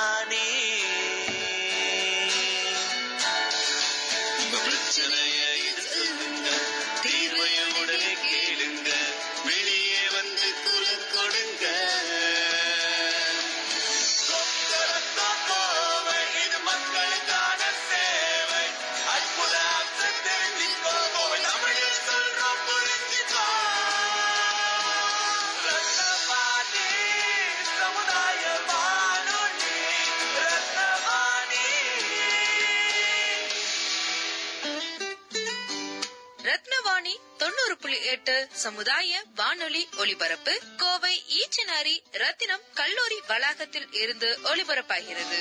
ரத்னவாணி சமுதாய வானொலி ஒலிபரப்பு கோவை ஈச்சனாரி ரத்தினம் கல்லூரி வளாகத்தில் இருந்து ஒலிபரப்பாகிறது.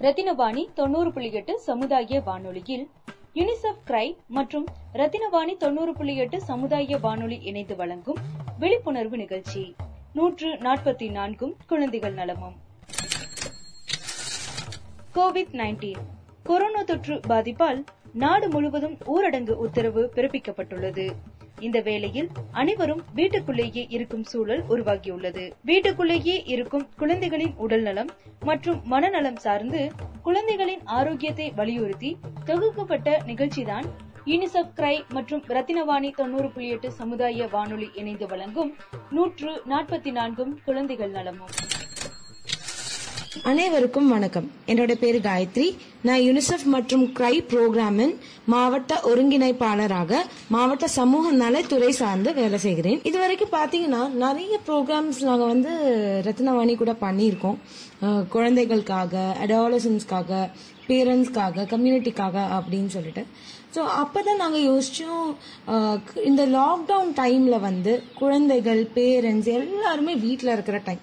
ரத்தினவாணி தொண்ணூறு புள்ளி எட்டு சமுதாய வானொலியில் யுனிசெஃப் கிரை மற்றும் ரத்தினவாணி தொண்ணூறு புள்ளி எட்டு சமுதாய வானொலி இணைந்து வழங்கும் விழிப்புணர்வு நிகழ்ச்சி. நூற்று நாற்பத்தி நான்கும் குழந்தைகள் நலமும். கோவிட் நைன்டீன் கொரோனா தொற்று பாதிப்பால் நாடு முழுவதும் ஊரடங்கு உத்தரவு பிறப்பிக்கப்பட்டுள்ளது. இந்த வேளையில் அனைவரும் வீட்டுக்குள்ளேயே இருக்கும் சூழல் உருவாகியுள்ளது. வீட்டுக்குள்ளேயே இருக்கும் குழந்தைகளின் உடல்நலம் மற்றும் மனநலம் சார்ந்து குழந்தைகளின் ஆரோக்கியத்தை வலியுறுத்தி தொகுக்கப்பட்ட நிகழ்ச்சிதான் யூனிசெஃப் கிரை மற்றும் ரத்தினவாணி தொண்ணூறு புள்ளி எட்டு சமுதாய வானொலி இணைந்து வழங்கும் நூற்று நாற்பத்தி நான்கும் குழந்தைகள் நலமும். அனைவருக்கும் வணக்கம். என்னோட பேரு காயத்ரி. நான் யுனிசெஃப் மற்றும் கிரை புரோகிராமின் மாவட்ட ஒருங்கிணைப்பாளராக மாவட்ட சமூக நலத்துறை சார்ந்து வேலை செய்கிறேன். இது வரைக்கும் பாத்தீங்கன்னா நிறைய ப்ரோக்ராம்ஸ் நாங்க வந்து ரத்னவாணி கூட பண்ணியிருக்கோம். குழந்தைகளுக்காக அடாலசன்ஸ்க்காக பேரண்ட்ஸ்க்காக கம்யூனிட்டிக்காக அப்படின்னு சொல்லிட்டு. ஸோ அப்போ தான் யோசிச்சோம் யோசித்தோம் இந்த லாக்டவுன் டைம்ல வந்து குழந்தைகள் பேரண்ட்ஸ் எல்லாருமே வீட்டில் இருக்கிற டைம்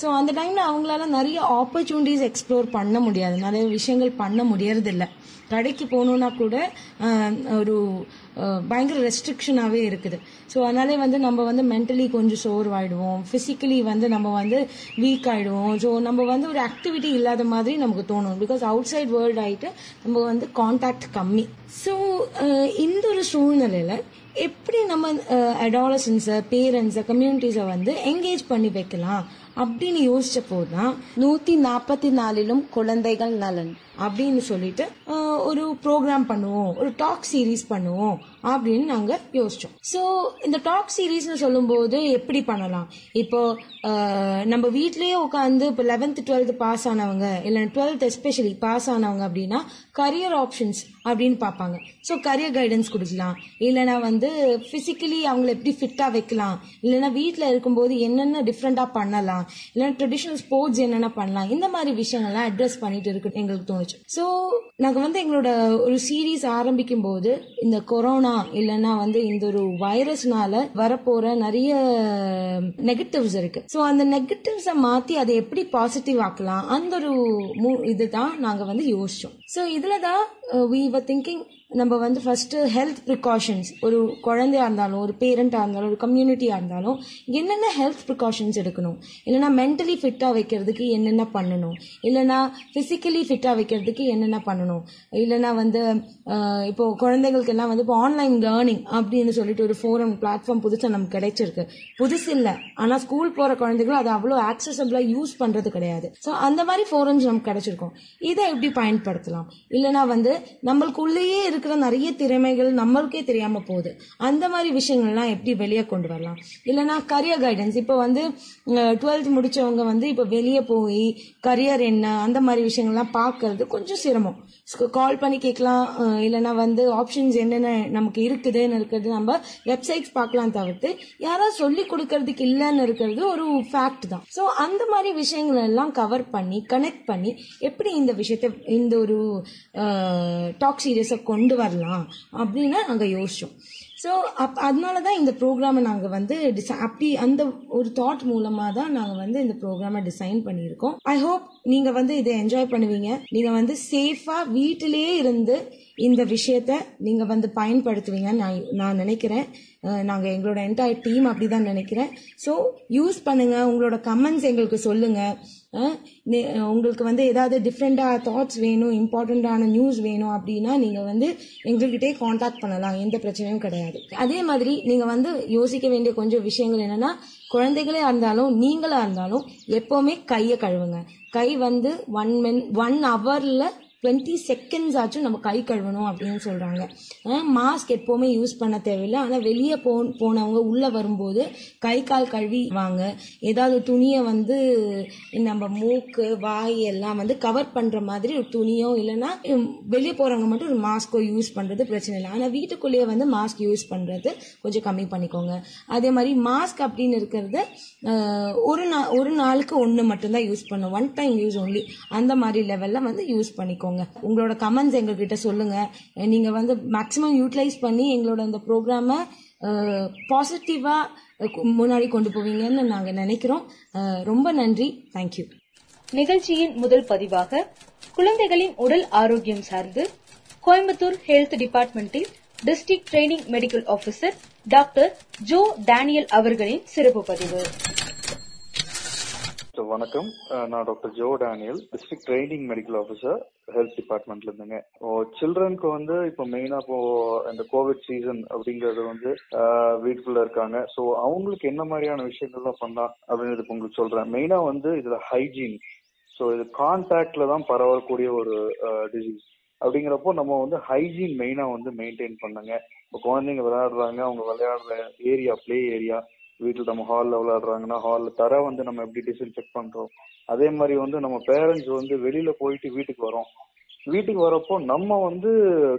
ஸோ அந்த டைம்ல அவங்களால நிறைய ஆப்பர்ச்சுனிட்டிஸ் எக்ஸ்ப்ளோர் பண்ண முடியாது. நிறைய விஷயங்கள் பண்ண முடியறதில்ல. கடைக்கு போகணுன்னா கூட ஒரு பயங்கர ரெஸ்ட்ரிக்ஷனாகவே இருக்குது. ஸோ அதனாலே வந்து நம்ம வந்து மென்டலி கொஞ்சம் சோர்வாயிடுவோம். ஃபிசிக்கலி வந்து நம்ம வந்து வீக் ஆகிடுவோம் ஸோ நம்ம வந்து ஒரு ஆக்டிவிட்டி இல்லாத மாதிரி நமக்கு தோணும். பிகாஸ் அவுட் சைட் வேர்ல்ட் ஆகிட்டு நம்ம வந்து கான்டாக்ட் கம்மி. ஸோ இந்த ஒரு சூழ்நிலையில் எப்படி நம்ம அடாலசன்ஸை பேரண்ட்ஸை கம்யூனிட்டிஸை வந்து என்கேஜ் பண்ணி வைக்கலாம்? அப்படின்னு யோசிச்ச போதுதான் நூத்தி நாற்பத்தி நாலிலும் குழந்தைகள் நலன். அப்படின்னு சொல்லிட்டு ஒரு ப்ரோக்ராம் பண்ணுவோம் ஒரு டாக் சீரீஸ் பண்ணுவோம் அப்படின்னு நாங்க யோசிச்சோம். ஸோ இந்த டாக் சீரீஸ்னு சொல்லும்போது எப்படி பண்ணலாம்? இப்போ நம்ம வீட்லயே உட்காந்து இப்போ லெவன்த் டுவெல்த் பாஸ் ஆனவங்க இல்லை டுவெல்த் எஸ்பெஷலி பாஸ் ஆனவங்க அப்படின்னா கரியர் ஆப்ஷன்ஸ் அப்படின்னு பார்ப்பாங்க. ஸோ கரியர் கைடன்ஸ் கொடுக்கலாம். இல்லைனா வந்து பிசிக்கலி அவங்கள எப்படி ஃபிட்டாக வைக்கலாம். இல்லைனா வீட்டில் இருக்கும்போது என்னென்ன டிஃப்ரெண்ட்டாக பண்ணலாம். இல்லைன்னா ட்ரெடிஷ்னல் ஸ்போர்ட்ஸ் என்னென்ன பண்ணலாம். இந்த மாதிரி விஷயங்கள்லாம் அட்ரஸ் பண்ணிட்டு இருக்கு எங்களுக்கு தோணுச்சு. ஸோ நாங்கள் வந்து எங்களோட ஒரு சீரீஸ் ஆரம்பிக்கும் போது இந்த கொரோனா இல்லைன்னா வந்து இந்த ஒரு வைரஸ்னால வரப்போற நிறைய நெகட்டிவ்ஸ் இருக்கு. ஸோ அந்த நெகட்டிவ்ஸை மாத்தி அதை எப்படி பாசிட்டிவ் ஆக்கலாம்? அந்த ஒரு இதுதான் நாங்கள் வந்து யோசிச்சோம். ஸோ இதில் தான் வி வர் திங்கிங் நம்ம வந்து ஃபர்ஸ்ட் ஹெல்த் ப்ரிகாஷன்ஸ் ஒரு குழந்தையா இருந்தாலும் ஒரு பேரண்டா இருந்தாலும் ஒரு கம்யூனிட்டியா இருந்தாலும் என்னென்ன ஹெல்த் ப்ரிகாஷன்ஸ் எடுக்கணும்? இல்லைன்னா மென்டலி ஃபிட்டா வைக்கிறதுக்கு என்னென்ன பண்ணணும்? இல்லைன்னா பிசிக்கலி ஃபிட்டா வைக்கிறதுக்கு என்னென்ன பண்ணணும்? இல்லைன்னா வந்து இப்போது இப்போ குழந்தைகளுக்கு எல்லாம் வந்து இப்போ ஆன்லைன் லேர்னிங் அப்படின்னு சொல்லிட்டு ஒரு ஃபோரம் பிளாட்ஃபார்ம் புதுசாக நமக்கு கிடைச்சிருக்கு. புதுசு இல்லை. ஆனால் ஸ்கூல் போற குழந்தைகளும் அதை அவ்வளோ ஆக்சசபிளா யூஸ் பண்றது கிடையாது. ஸோ அந்த மாதிரி ஃபோரம்ஸ் நமக்கு கிடைச்சிருக்கும். இதை எப்படி பயன்படுத்தலாம்? இல்லைன்னா வந்து நம்மளுக்குள்ளேயே இருக்கிற நிறைய திறமைகள் நம்மளுக்கே தெரியாம போகுது. அந்த மாதிரி விஷயங்கள்லாம் எப்படி வெளியே கொண்டு வரலாம்? இல்லைன்னா கரியர் கைடன்ஸ் இப்போ வந்து டுவெல்த் முடிச்சவங்க வந்து இப்போ வெளியே போய் கரியர் என்ன அந்த மாதிரி விஷயங்கள்லாம் பார்க்கறது கொஞ்சம் சிரமம். கால் பண்ணி கேட்கலாம். இல்லைன்னா வந்து ஆப்ஷன்ஸ் என்னென்ன நமக்கு இருக்குதுன்னு இருக்கிறது நம்ம வெப்சைட்ஸ் பார்க்கலாம் தவிர்த்து யாராவது சொல்லி கொடுக்கறதுக்கு இல்லைன்னு இருக்கிறது ஒரு ஃபேக்ட் தான். ஸோ அந்த மாதிரி விஷயங்கள் எல்லாம் கவர் பண்ணி கனெக்ட் பண்ணி எப்படி இந்த விஷயத்தை இந்த ஒரு டாக் சீரியஸை கொண்டு வரலாம் அப்படின்னு நாங்கள் யோசிச்சோம். ஸோ அப் அதனால தான் இந்த ப்ரோக்ராமை நாங்கள் வந்து டிசை அப்படி அந்த ஒரு தாட் மூலமாக தான் நாங்கள் வந்து இந்த ப்ரோக்ராமை டிசைன் பண்ணியிருக்கோம். ஐ ஹோப் நீங்கள் வந்து இதை என்ஜாய் பண்ணுவீங்க. நீங்கள் வந்து சேஃபாக வீட்டிலேயே இருந்து இந்த விஷயத்த நீங்கள் வந்து பயன்படுத்துவீங்கன்னு நான் நான் நினைக்கிறேன். நாங்கள் எங்களோட என்டையர் டீம் அப்படிதான் நினைக்கிறேன். ஸோ யூஸ் பண்ணுங்கள் உங்களோட கமெண்ட்ஸ் எங்களுக்கு சொல்லுங்கள் உங்களுக்கு வந்து ஏதாவது டிஃப்ரெண்டா தாட்ஸ் வேணும் இம்பார்ட்டண்ட்டான நியூஸ் வேணும் அப்படின்னா நீங்கள் வந்து எங்கள்கிட்டே காண்டாக்ட் பண்ணலாம். எந்த பிரச்சனையும் கிடையாது. அதே மாதிரி நீங்கள் வந்து யோசிக்க வேண்டிய கொஞ்சம் விஷயங்கள் என்னன்னா குழந்தைகளே இருந்தாலும் நீங்களாக இருந்தாலும் எப்போவுமே கையை கழுவுங்க. கை வந்து ஒன் மின் ஒன் ஹவரில் டுவெண்ட்டி செகண்ட்ஸ் ஆச்சும் நம்ம கை கழுவணும் அப்படின்னு சொல்கிறாங்க மாஸ்க் எப்போவுமே யூஸ் பண்ண தேவையில்லை. ஆனால் வெளியே போ போனவங்க உள்ளே வரும்போது கை கால் கழுவி வாங்க ஏதாவது துணியை வந்து நம்ம மூக்கு வாய் எல்லாம் வந்து கவர் பண்ணுற மாதிரி ஒரு துணியோ இல்லைன்னா வெளியே போகிறவங்க மட்டும் ஒரு மாஸ்கோ யூஸ் பண்ணுறது பிரச்சனை இல்லை. ஆனால் வீட்டுக்குள்ளேயே வந்து மாஸ்க் யூஸ் பண்ணுறது கொஞ்சம் கம்மி பண்ணிக்கோங்க. அதே மாதிரி மாஸ்க் அப்படின்னு இருக்கிறது ஒரு நா ஒரு நாளுக்கு ஒன்று மட்டும்தான் யூஸ் பண்ணும் ஒன் டைம் யூஸ் ஒன்லி அந்த மாதிரி லெவலில் வந்து யூஸ் பண்ணிக்கோங்க. உங்களோட கமெண்ட்ஸ் எங்ககிட்ட சொல்லுங்க. நீங்கள் நீங்க வந்து மேக்ஸிமம் யூட்டிலைஸ் பண்ணி எங்களோட இந்த ப்ரோக்ராமை பாசிட்டிவா முன்னாடி கொண்டு போவீங்கன்னு நாங்க நினைக்கிறோம். ரொம்ப நன்றி. தேங்க்யூ நிகழ்ச்சியின் முதல் பதிவாக குழந்தைகளின் உடல் ஆரோக்கியம் சார்ந்து Coimbatore health டிபார்ட்மெண்டில் district training medical officer doctor Joe Daniel அவர்களின் சிறப்பு பதிவு. ஸோ வணக்கம். நான் doctor Joe Daniel district training medical officer health டிபார்ட்மெண்ட்ல இருந்துங்க. சில்ட்ரனுக்கு வந்து இப்போ மெயினா இப்போ இந்த கோவிட் சீசன் அப்படிங்கறது வந்து வீட்டுக்குள்ள இருக்காங்க. ஸோ அவங்களுக்கு என்ன மாதிரியான விஷயங்கள்லாம் பண்ணலாம் அப்படின்னு உங்களுக்கு சொல்றேன். மெயினா வந்து இதுல ஹைஜீன் ஸோ இது கான்டாக்ட்ல தான் பரவக்கூடிய ஒரு டிசீஸ் அப்படிங்கிறப்போ நம்ம வந்து ஹைஜீன் மெயினா வந்து மெயின்டைன் பண்ணுங்க. இப்போ குழந்தைங்க விளையாடுறாங்க அவங்க விளையாடுற ஏரியா ப்ளே ஏரியா வீட்டில் நம்ம ஹாலில் விளையாடுறாங்கன்னா ஹாலில் தர வந்து நம்ம எப்படி டிஸ்இன்ஃபெக்ட் பண்றோம்? அதே மாதிரி வந்து நம்ம பேரண்ட்ஸ் வந்து வெளியில போயிட்டு வீட்டுக்கு வரோம். வீட்டுக்கு வரப்போ நம்ம வந்து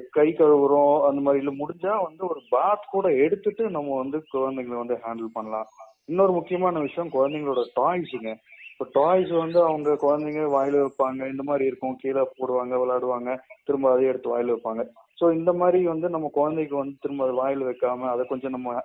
கை கழுவுறோம் அந்த மாதிரி இல்ல முடிஞ்சா வந்து ஒரு பாத் கூட எடுத்துட்டு நம்ம வந்து குழந்தைங்களை வந்து ஹேண்டில் பண்ணலாம். இன்னொரு முக்கியமான விஷயம் குழந்தைங்களோட டாய்ஸுங்க இப்போ டாய்ஸ் வந்து அவங்க குழந்தைங்க வாயில வைப்பாங்க இந்த மாதிரி இருக்கும். கீழே போடுவாங்க விளையாடுவாங்க. திரும்ப அதே எடுத்து வாயில வைப்பாங்க. ஸோ இந்த மாதிரி வந்து நம்ம குழந்தைக்கு வந்து திரும்ப அது வாயில் வைக்காம அதை கொஞ்சம் நம்ம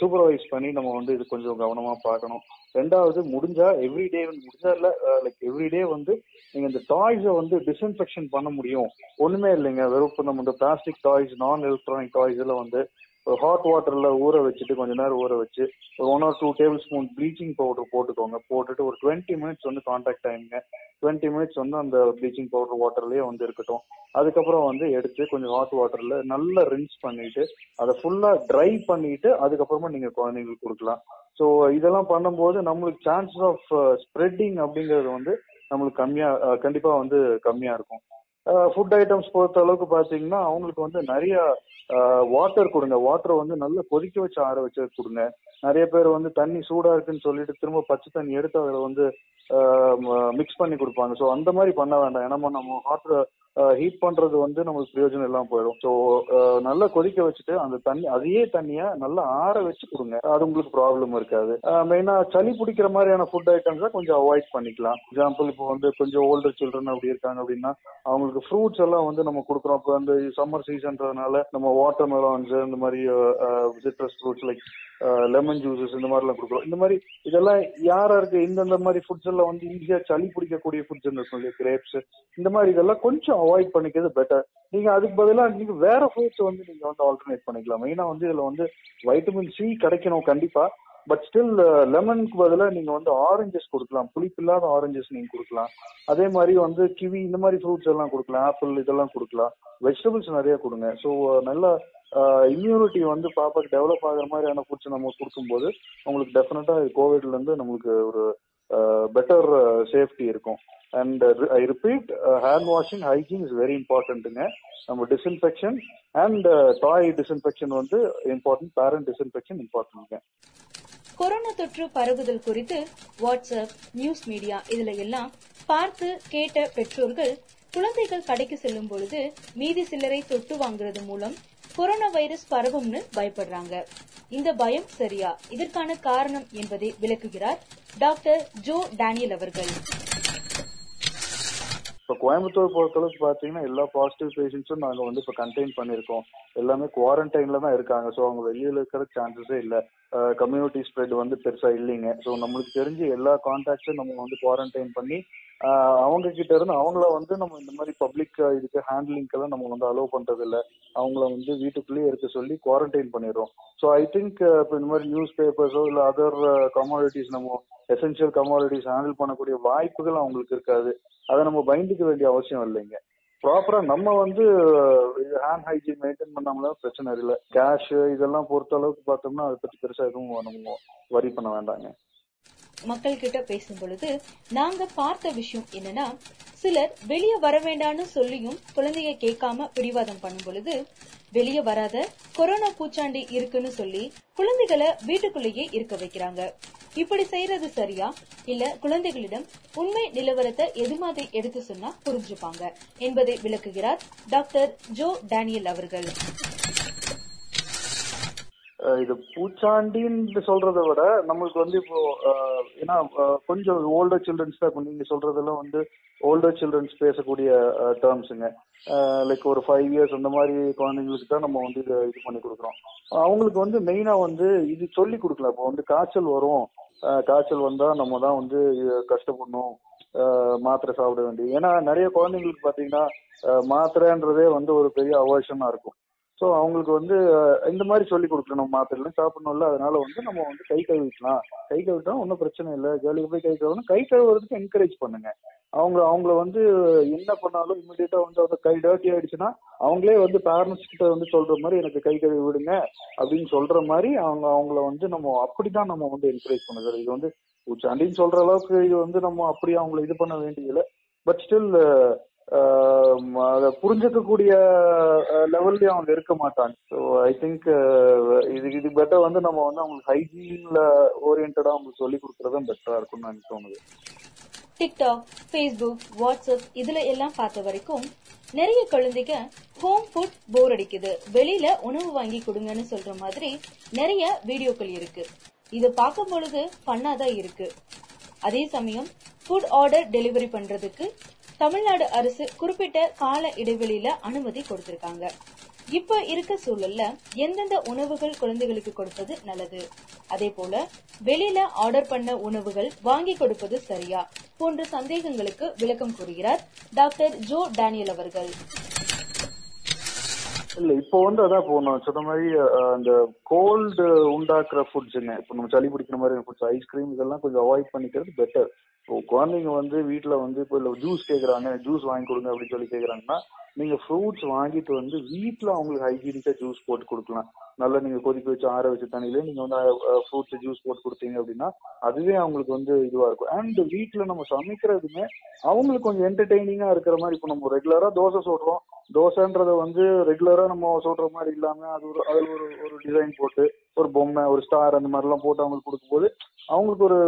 சூப்பர்வைஸ் பண்ணி நம்ம வந்து இது கொஞ்சம் கவனமா பார்க்கணும். ரெண்டாவது முடிஞ்சா எவ்ரிடே வந்து முடிஞ்சா இல்ல லைக் எவ்ரிடே வந்து நீங்க இந்த டாய்ஸை வந்து டிஸ்இன்ஃபெக்ஷன் பண்ண முடியும். ஒண்ணுமே இல்லைங்க. வெறும் நம்ம இந்த பிளாஸ்டிக் டாய்ஸ் நான் எலக்ட்ரானிக் டாய்ஸ் எல்லாம் வந்து ஹாட் வாட்டர்ல ஊற வச்சுட்டு கொஞ்ச நேரம் ஊற வச்சு ஒரு one or two table spoon bleaching powder போட்டுக்கோங்க. போட்டுட்டு ஒரு டுவெண்ட்டி மினிட்ஸ் வந்து கான்டாக்ட் ஆயிடுங்க டுவெண்ட்டி மினிட்ஸ் வந்து அந்த ப்ளீச்சிங் பவுடர் வாட்டர்லயே வந்து இருக்கட்டும். அதுக்கப்புறம் வந்து எடுத்து கொஞ்சம் ஹாட் வாட்டர்ல நல்லா ரின்ஸ் பண்ணிட்டு அதை ஃபுல்லா ட்ரை பண்ணிட்டு அதுக்கப்புறமா நீங்க குழந்தைங்களுக்கு கொடுக்கலாம். ஸோ இதெல்லாம் பண்ணும்போது நம்மளுக்கு சான்சஸ் ஆஃப் ஸ்ப்ரெட்டிங் அப்படிங்கிறது வந்து நம்மளுக்கு கம்மியா கண்டிப்பா வந்து கம்மியா இருக்கும். ஃபுட் ஐட்டம்ஸ் பொறுத்த அளவுக்கு பாத்தீங்கன்னா அவங்களுக்கு வந்து நிறைய வாட்டர் கொடுங்க. வாட்டரை வந்து நல்லா கொதிக்க வச்சு ஆற வச்சு கொடுங்க. நிறைய பேர் வந்து தண்ணி சூடா இருக்குன்னு சொல்லிட்டு திரும்ப பச்சை தண்ணி எடுத்து அதில் வந்து மிக்ஸ் பண்ணி கொடுப்பாங்க. ஸோ அந்த மாதிரி பண்ண வேண்டாம். ஏன்னா நம்ம ஹாட் ஹீட் பண்றது வந்து நம்மளுக்கு பிரயோஜனம் எல்லாம் போயிடும். ஸோ நல்லா கொதிக்க வச்சுட்டு அந்த தண்ணி அதையே தண்ணியை நல்லா ஆற வச்சு கொடுங்க. அது உங்களுக்கு ப்ராப்ளம் இருக்காது. மெயினா சளி பிடிக்கிற மாதிரியான ஃபுட் ஐட்டம்ஸை கொஞ்சம் அவாய்ட் பண்ணிக்கலாம். எக்ஸாம்பிள் இப்போ வந்து கொஞ்சம் ஓல்டர் சில்ட்ரன் அப்படி இருக்காங்க அப்படின்னா அவங்களுக்கு ஃப்ரூட்ஸ் எல்லாம் வந்து நம்ம கொடுக்குறோம். இப்போ அந்த சம்மர் சீசன்றதுனால நம்ம வாட்டர் மெலான்ஸ் இந்த மாதிரி citrus fruits like lemon juices இந்த மாதிரிலாம் கொடுக்குறோம் இந்த மாதிரி இதெல்லாம் யாரா இருக்கு இந்தந்த மாதிரி ஃபுட்ஸ் எல்லாம் வந்து ஈஸியா சளி பிடிக்கக்கூடிய ஃபுட்ஸ் இருக்கும் இல்லையா கிரேப்ஸ் இந்த மாதிரி இதெல்லாம் கொஞ்சம் அவாய்ட் பண்ணிக்கிறது பெட்டர் நீங்க அதுக்கு பதிலாக நீங்க வேற ஃப்ரூட்ஸ் வந்து நீங்க வந்து ஆல்டர்னேட் பண்ணிக்கலாம். மெயினா வந்து இதுல வந்து வைட்டமின் சி கிடைக்கணும் கண்டிப்பா. பட் ஸ்டில் லெமனுக்கு பதிலாக நீங்க வந்து ஆரஞ்சஸ் கொடுக்கலாம். புளிப்பில்லாத ஆரஞ்சஸ் நீங்க கொடுக்கலாம். அதே மாதிரி வந்து கிவி இந்த மாதிரி ஃப்ரூட்ஸ் எல்லாம் கொடுக்கலாம். ஆப்பிள் இதெல்லாம் கொடுக்கலாம். வெஜிடபிள்ஸ் நிறைய கொடுங்க. ஸோ நல்ல இம்யூனிட்டி வந்து பாப்பாக்கு டெவலப் ஆகிற மாதிரியான ஃபுட்ஸ் நம்ம கொடுக்கும்போது உங்களுக்கு டெஃபினட்டா கோவிட்ல இருந்து நம்மளுக்கு ஒரு uh, பெட்டர் சேஃப்டி uh, இருக்கும். And I repeat hand washing hygiene is very இம்பார்ட்டன்ட்டுங்க நம்ம டிஸ்இன்ஃபெக்ஷன் அண்ட் டாய் டிஸ்இன்ஃபெக்ஷன் வந்து இம்பார்ட்டன்ட் பேரண்ட் டிஸ்இன்ஃபெக்ஷன் இம்பார்ட்டன்ட்ங்க கொரோனா தொற்று பரவுதல் குறித்து வாட்ஸ்அப் நியூஸ் மீடியா இதுல எல்லாம் பார்த்து கேட்ட பெற்றோர்கள் குழந்தைகள் கடைக்கு செல்லும் பொழுது மீதி சில்லறை தொட்டு வாங்குறது மூலம் கொரோனா வைரஸ் பரவும்னு பயப்படுறாங்க. இந்த பயம் சரியா? இதற்கான காரணம் என்பதை விளக்குகிறார் டாக்டர் ஜோ டேனியல் அவர்கள். இப்போ கோயம்புத்தூர் பொறுத்தளவுக்கு பாத்தீங்கன்னா எல்லா பாசிட்டிவ் பேஷண்ட்ஸும் நாங்க வந்து இப்போ கண்டெயின் பண்ணியிருக்கோம் எல்லாமே குவாரண்டைன்ல தான் இருக்காங்க. ஸோ அவங்க வெளியில இருக்கிற சான்சஸே இல்லை. கம்யூனிட்டி ஸ்ப்ரெட் வந்து பெருசா இல்லைங்க. ஸோ நம்மளுக்கு தெரிஞ்சு எல்லா கான்டாக்ட்ஸும் நம்ம வந்து குவாரண்டைன் பண்ணி அவங்க கிட்ட இருந்து அவங்கள வந்து நம்ம இந்த மாதிரி பப்ளிக் இதுக்கு ஹேண்ட்லிங்கெல்லாம் நம்ம வந்து அலோவ் பண்றது இல்ல அவங்கள வந்து வீட்டுக்குள்ளேயே இருக்க சொல்லி குவாரண்டைன் பண்ணிடுறோம். ஸோ ஐ திங்க் இப்போ இந்த மாதிரி நியூஸ் பேப்பர்ஸோ இல்லை அதர் கமாடிட்டிஸ் நம்ம எசென்ஷியல் கமாடிட்டிஸ் ஹேண்டில் பண்ணக்கூடிய வாய்ப்புகள் அவங்களுக்கு இருக்காது. அதை நம்ம பயந்துக்க வேண்டிய அவசியம் இல்லைங்க. ப்ராப்பரா நம்ம வந்து ஹேண்ட் ஹைஜீன் மெயின்டைன் பண்ணாமலாம் பிரச்சனை இல்லை. கேஷ் இதெல்லாம் பொறுத்த அளவுக்கு பார்த்தோம்னா அதை பத்தி பெருசா எதுவும் நம்ம வரி பண்ண வேண்டாங்க. மக்கள் கிட்ட பேசும் பொழுது நாங்க பார்த்த விஷயம் என்னன்னா சிலர் வெளியே வர வேண்டாம்னு சொல்லியும் குழந்தைய கேட்காம பிடிவாதம் பண்ணும் பொழுது வெளியே வராத கொரோனா பூச்சாண்டி இருக்குன்னு சொல்லி குழந்தைகளை வீட்டுக்குள்ளேயே இருக்க வைக்கிறாங்க. இப்படி செய்யறது சரியா? இல்ல குழந்தைகளிடம் உண்மை நிலவரத்தை எது மாதிரி எடுத்து சொன்னா புரிஞ்சுப்பாங்க என்பதை விளக்குகிறார் டாக்டர் ஜோ டேனியல் அவர்கள். இது பூச்சாண்டின்னு சொல்றதை விட நம்மளுக்கு வந்து இப்போ ஏன்னா கொஞ்சம் ஓல்டர் சில்ட்ரன்ஸ் தான் நீங்க சொல்றதெல்லாம் வந்து ஓல்டர் சில்ட்ரன்ஸ் பேசக்கூடிய டேர்ம்ஸுங்க லைக் ஒரு ஃபைவ் இயர்ஸ் அந்த மாதிரி குழந்தைங்களுக்கு தான் நம்ம வந்து இதை இது பண்ணி கொடுக்குறோம். அவங்களுக்கு வந்து மெயினா வந்து இது சொல்லி கொடுக்கல இப்போ வந்து காய்ச்சல் வரும். காய்ச்சல் வந்தா நம்ம தான் வந்து கஷ்டப்படணும். மாத்திரை சாப்பிட வேண்டியது. ஏன்னா நிறைய குழந்தைங்களுக்கு பாத்தீங்கன்னா மாத்திரைன்றதே வந்து ஒரு பெரிய அவர்ஷனா இருக்கும். ஸோ அவங்களுக்கு வந்து இந்த மாதிரி சொல்லி கொடுக்கணும். மாத்திரைலாம் சாப்பிடணும்ல அதனால வந்து நம்ம வந்து கை கழுவிக்கலாம். கை கழுவிட்டா ஒன்றும் பிரச்சனை இல்லை. ஜாலியாக போய் கை கழுவணும் கை கழுவுறதுக்கு என்கரேஜ் பண்ணுங்க. அவங்க அவங்கள வந்து என்ன பண்ணாலும் இமிடியேட்டா வந்து அந்த கை டர்ட்டி ஆயிடுச்சுன்னா அவங்களே வந்து பேரண்ட்ஸ் கிட்ட வந்து சொல்ற மாதிரி எனக்கு கை கழுவி விடுங்க அப்படின்னு சொல்ற மாதிரி அவங்க அவங்கள வந்து நம்ம அப்படிதான் நம்ம வந்து என்கரேஜ் பண்ணுறது இது வந்து உச்சாண்டின்னு சொல்ற அளவுக்கு இது வந்து நம்ம அப்படி அவங்கள இது பண்ண வேண்டியதில்லை. பட் ஸ்டில் அதை புரிஞ்சுக்கக்கூடிய லெவல்லயும் அவங்க இருக்க மாட்டாங்க. ஸோ ஐ திங்க் இது இது பெட்டர் வந்து நம்ம வந்து அவங்களுக்கு ஹைஜீன்ல ஓரியன்டா அவங்களுக்கு சொல்லி கொடுக்கறதும் பெட்டரா இருக்கும்னு எனக்கு தோணுது. டிக்டாக் ஃபேஸ்புக் வாட்ஸ்அப் இதுல எல்லாம் பார்த்த வரைக்கும் நிறைய குழந்தைங்க ஹோம் ஃபுட் போர் அடிக்குது. வெளியில உணவு வாங்கி கொடுங்கன்னு சொல்ற மாதிரி நிறைய வீடியோக்கள் இருக்கு. இது பார்க்கும் பொழுது பண்ணாதான் இருக்கு. அதே சமயம் ஃபுட் ஆர்டர் டெலிவரி பண்றதுக்கு தமிழ்நாடு அரசு குறிப்பிட்ட கால இடைவெளியில அனுமதி கொடுத்திருக்காங்க. இப்ப இருக்க சூழல்ல எந்தெந்த உணவுகள் குழந்தைகளுக்கு கொடுப்பது நல்லது? அதே போல வெளியில ஆர்டர் பண்ண உணவுகள் வாங்கி கொடுப்பது சரியா? போன்ற சந்தேகங்களுக்கு விளக்கம் கூறுகிறார் டாக்டர் ஜோ டேனியல் அவர்கள். இல்ல இப்போ வந்து அதான் போகணும். சொன்ன மாதிரி அந்த கோல்டு உண்டாக்குற ஃபுட்ஸுங்க இப்போ நம்ம சளி பிடிக்கிற மாதிரி ஃபுட்ஸ் ஐஸ்கிரீம் இதெல்லாம் கொஞ்சம் அவாய்ட் பண்ணிக்கிறது பெட்டர் இப்போ குழந்தைங்க வந்து வீட்டுல வந்து இப்போ இல்ல ஜூஸ் கேக்குறாங்க ஜூஸ் வாங்கி கொடுங்க அப்படின்னு சொல்லி கேக்குறாங்கன்னா நீங்கள் ஃப்ரூட்ஸ் வாங்கிட்டு வந்து வீட்டில் அவங்களுக்கு ஹைஜீனிக்கா ஜூஸ் போட்டு கொடுக்கலாம். நல்லா நீங்கள் கொதிக்க வச்சு ஆற வச்ச தண்ணியில நீங்கள் வந்து ஃப்ரூட்ஸ் ஜூஸ் போட்டு கொடுத்தீங்க அப்படின்னா அதுவே அவங்களுக்கு வந்து இதுவாக இருக்கும். அண்ட் வீட்டில் நம்ம சமைக்கிறதுமே அவங்களுக்கு கொஞ்சம் என்டர்டெய்னிங்காக இருக்கிற மாதிரி இப்போ நம்ம ரெகுலராக தோசை சுடுறோம். தோசைன்றத வந்து ரெகுலரா நம்ம சொல்ற மாதிரி இல்லாம அது ஒரு அது ஒரு ஒரு டிசைன் போட்டு ஒரு பொம்மை ஒரு ஸ்டார் அந்த மாதிரிலாம் போட்டு அவங்களுக்கு கொடுக்கும்போது அவங்களுக்கு ஒரு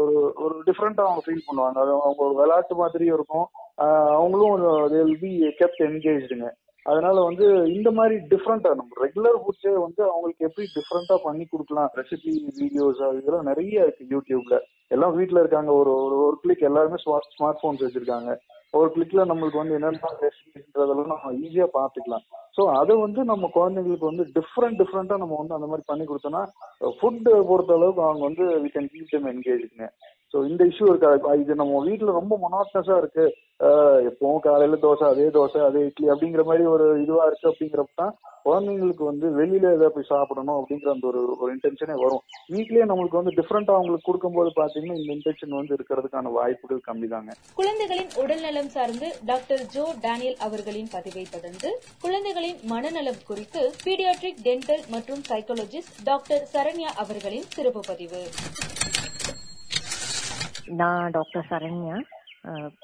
ஒரு ஒரு டிஃப்ரெண்டா அவங்க ஃபீல் பண்ணுவாங்க. அது அவங்க ஒரு விளையாட்டு மாதிரியும் இருக்கும். அவங்களும் அவங்களும் வில் பி கெப்ட் என்கேஜ்டுங்க அதனால வந்து இந்த மாதிரி டிஃப்ரெண்டா நம்ம ரெகுலர் ஃபுட்ஸே வந்து அவங்களுக்கு எப்படி டிஃப்ரெண்டா பண்ணி கொடுக்கலாம் ரெசிபி வீடியோஸ் இதெல்லாம் நிறைய இருக்கு யூடியூப்ல எல்லாம் வீட்டுல இருக்காங்க ஒரு ஒரு ஒரு கிளிக் எல்லாருமே ஸ்மார்ட் போன்ஸ் வச்சிருக்காங்க. ஒரு கிளிக்ல நம்மளுக்கு வந்து என்னென்ன ரெசிபின்றதெல்லாம் நம்ம ஈஸியா பார்த்துக்கலாம். ஸோ அதை வந்து நம்ம குழந்தைங்களுக்கு வந்து டிஃப்ரெண்ட் டிஃப்ரெண்டா நம்ம வந்து அந்த மாதிரி பண்ணி கொடுத்தோம்னா ஃபுட் பொறுத்த அளவுக்கு அவங்க வந்து வி கேன் கீப் டெம் என்கேஜ்ங்க ஸோ இந்த இஷ்யூ இருக்காது. இது நம்ம வீட்டில் ரொம்ப மொனாட்டஸா இருக்கு. எப்பவும் காலையில தோசை அதே தோசை அதே இட்லி அப்படிங்கிற மாதிரி ஒரு இதுவா இருக்கு அப்படிங்கிறப்ப தான் குழந்தைங்களுக்கு வந்து வெளியில ஏதாவது போய் சாப்பிடணும் அப்படிங்கிற அந்த ஒரு ஒரு இன்டென்ஷனே வரும். வீட்லயே நம்மளுக்கு வந்து டிஃப்ரெண்டா அவங்களுக்கு கொடுக்கும்போது பாத்தீங்கன்னா இந்த இன்டென்ஷன் வந்து இருக்கிறதுக்கான வாய்ப்புகள் கம்மி தாங்க. குழந்தைகளின் உடல்நலம் சார்ந்து டாக்டர் ஜோ டேனியல் அவர்களின் பதிவை தொடர்ந்து குழந்தைகளின் மனநலம் குறித்து பீடியாட்ரிக் டென்டல் மற்றும் சைக்காலஜிஸ்ட் டாக்டர் சரண்யா அவர்களின் சிறப்பு பதிவு. நான் டாக்டர் சரண்யா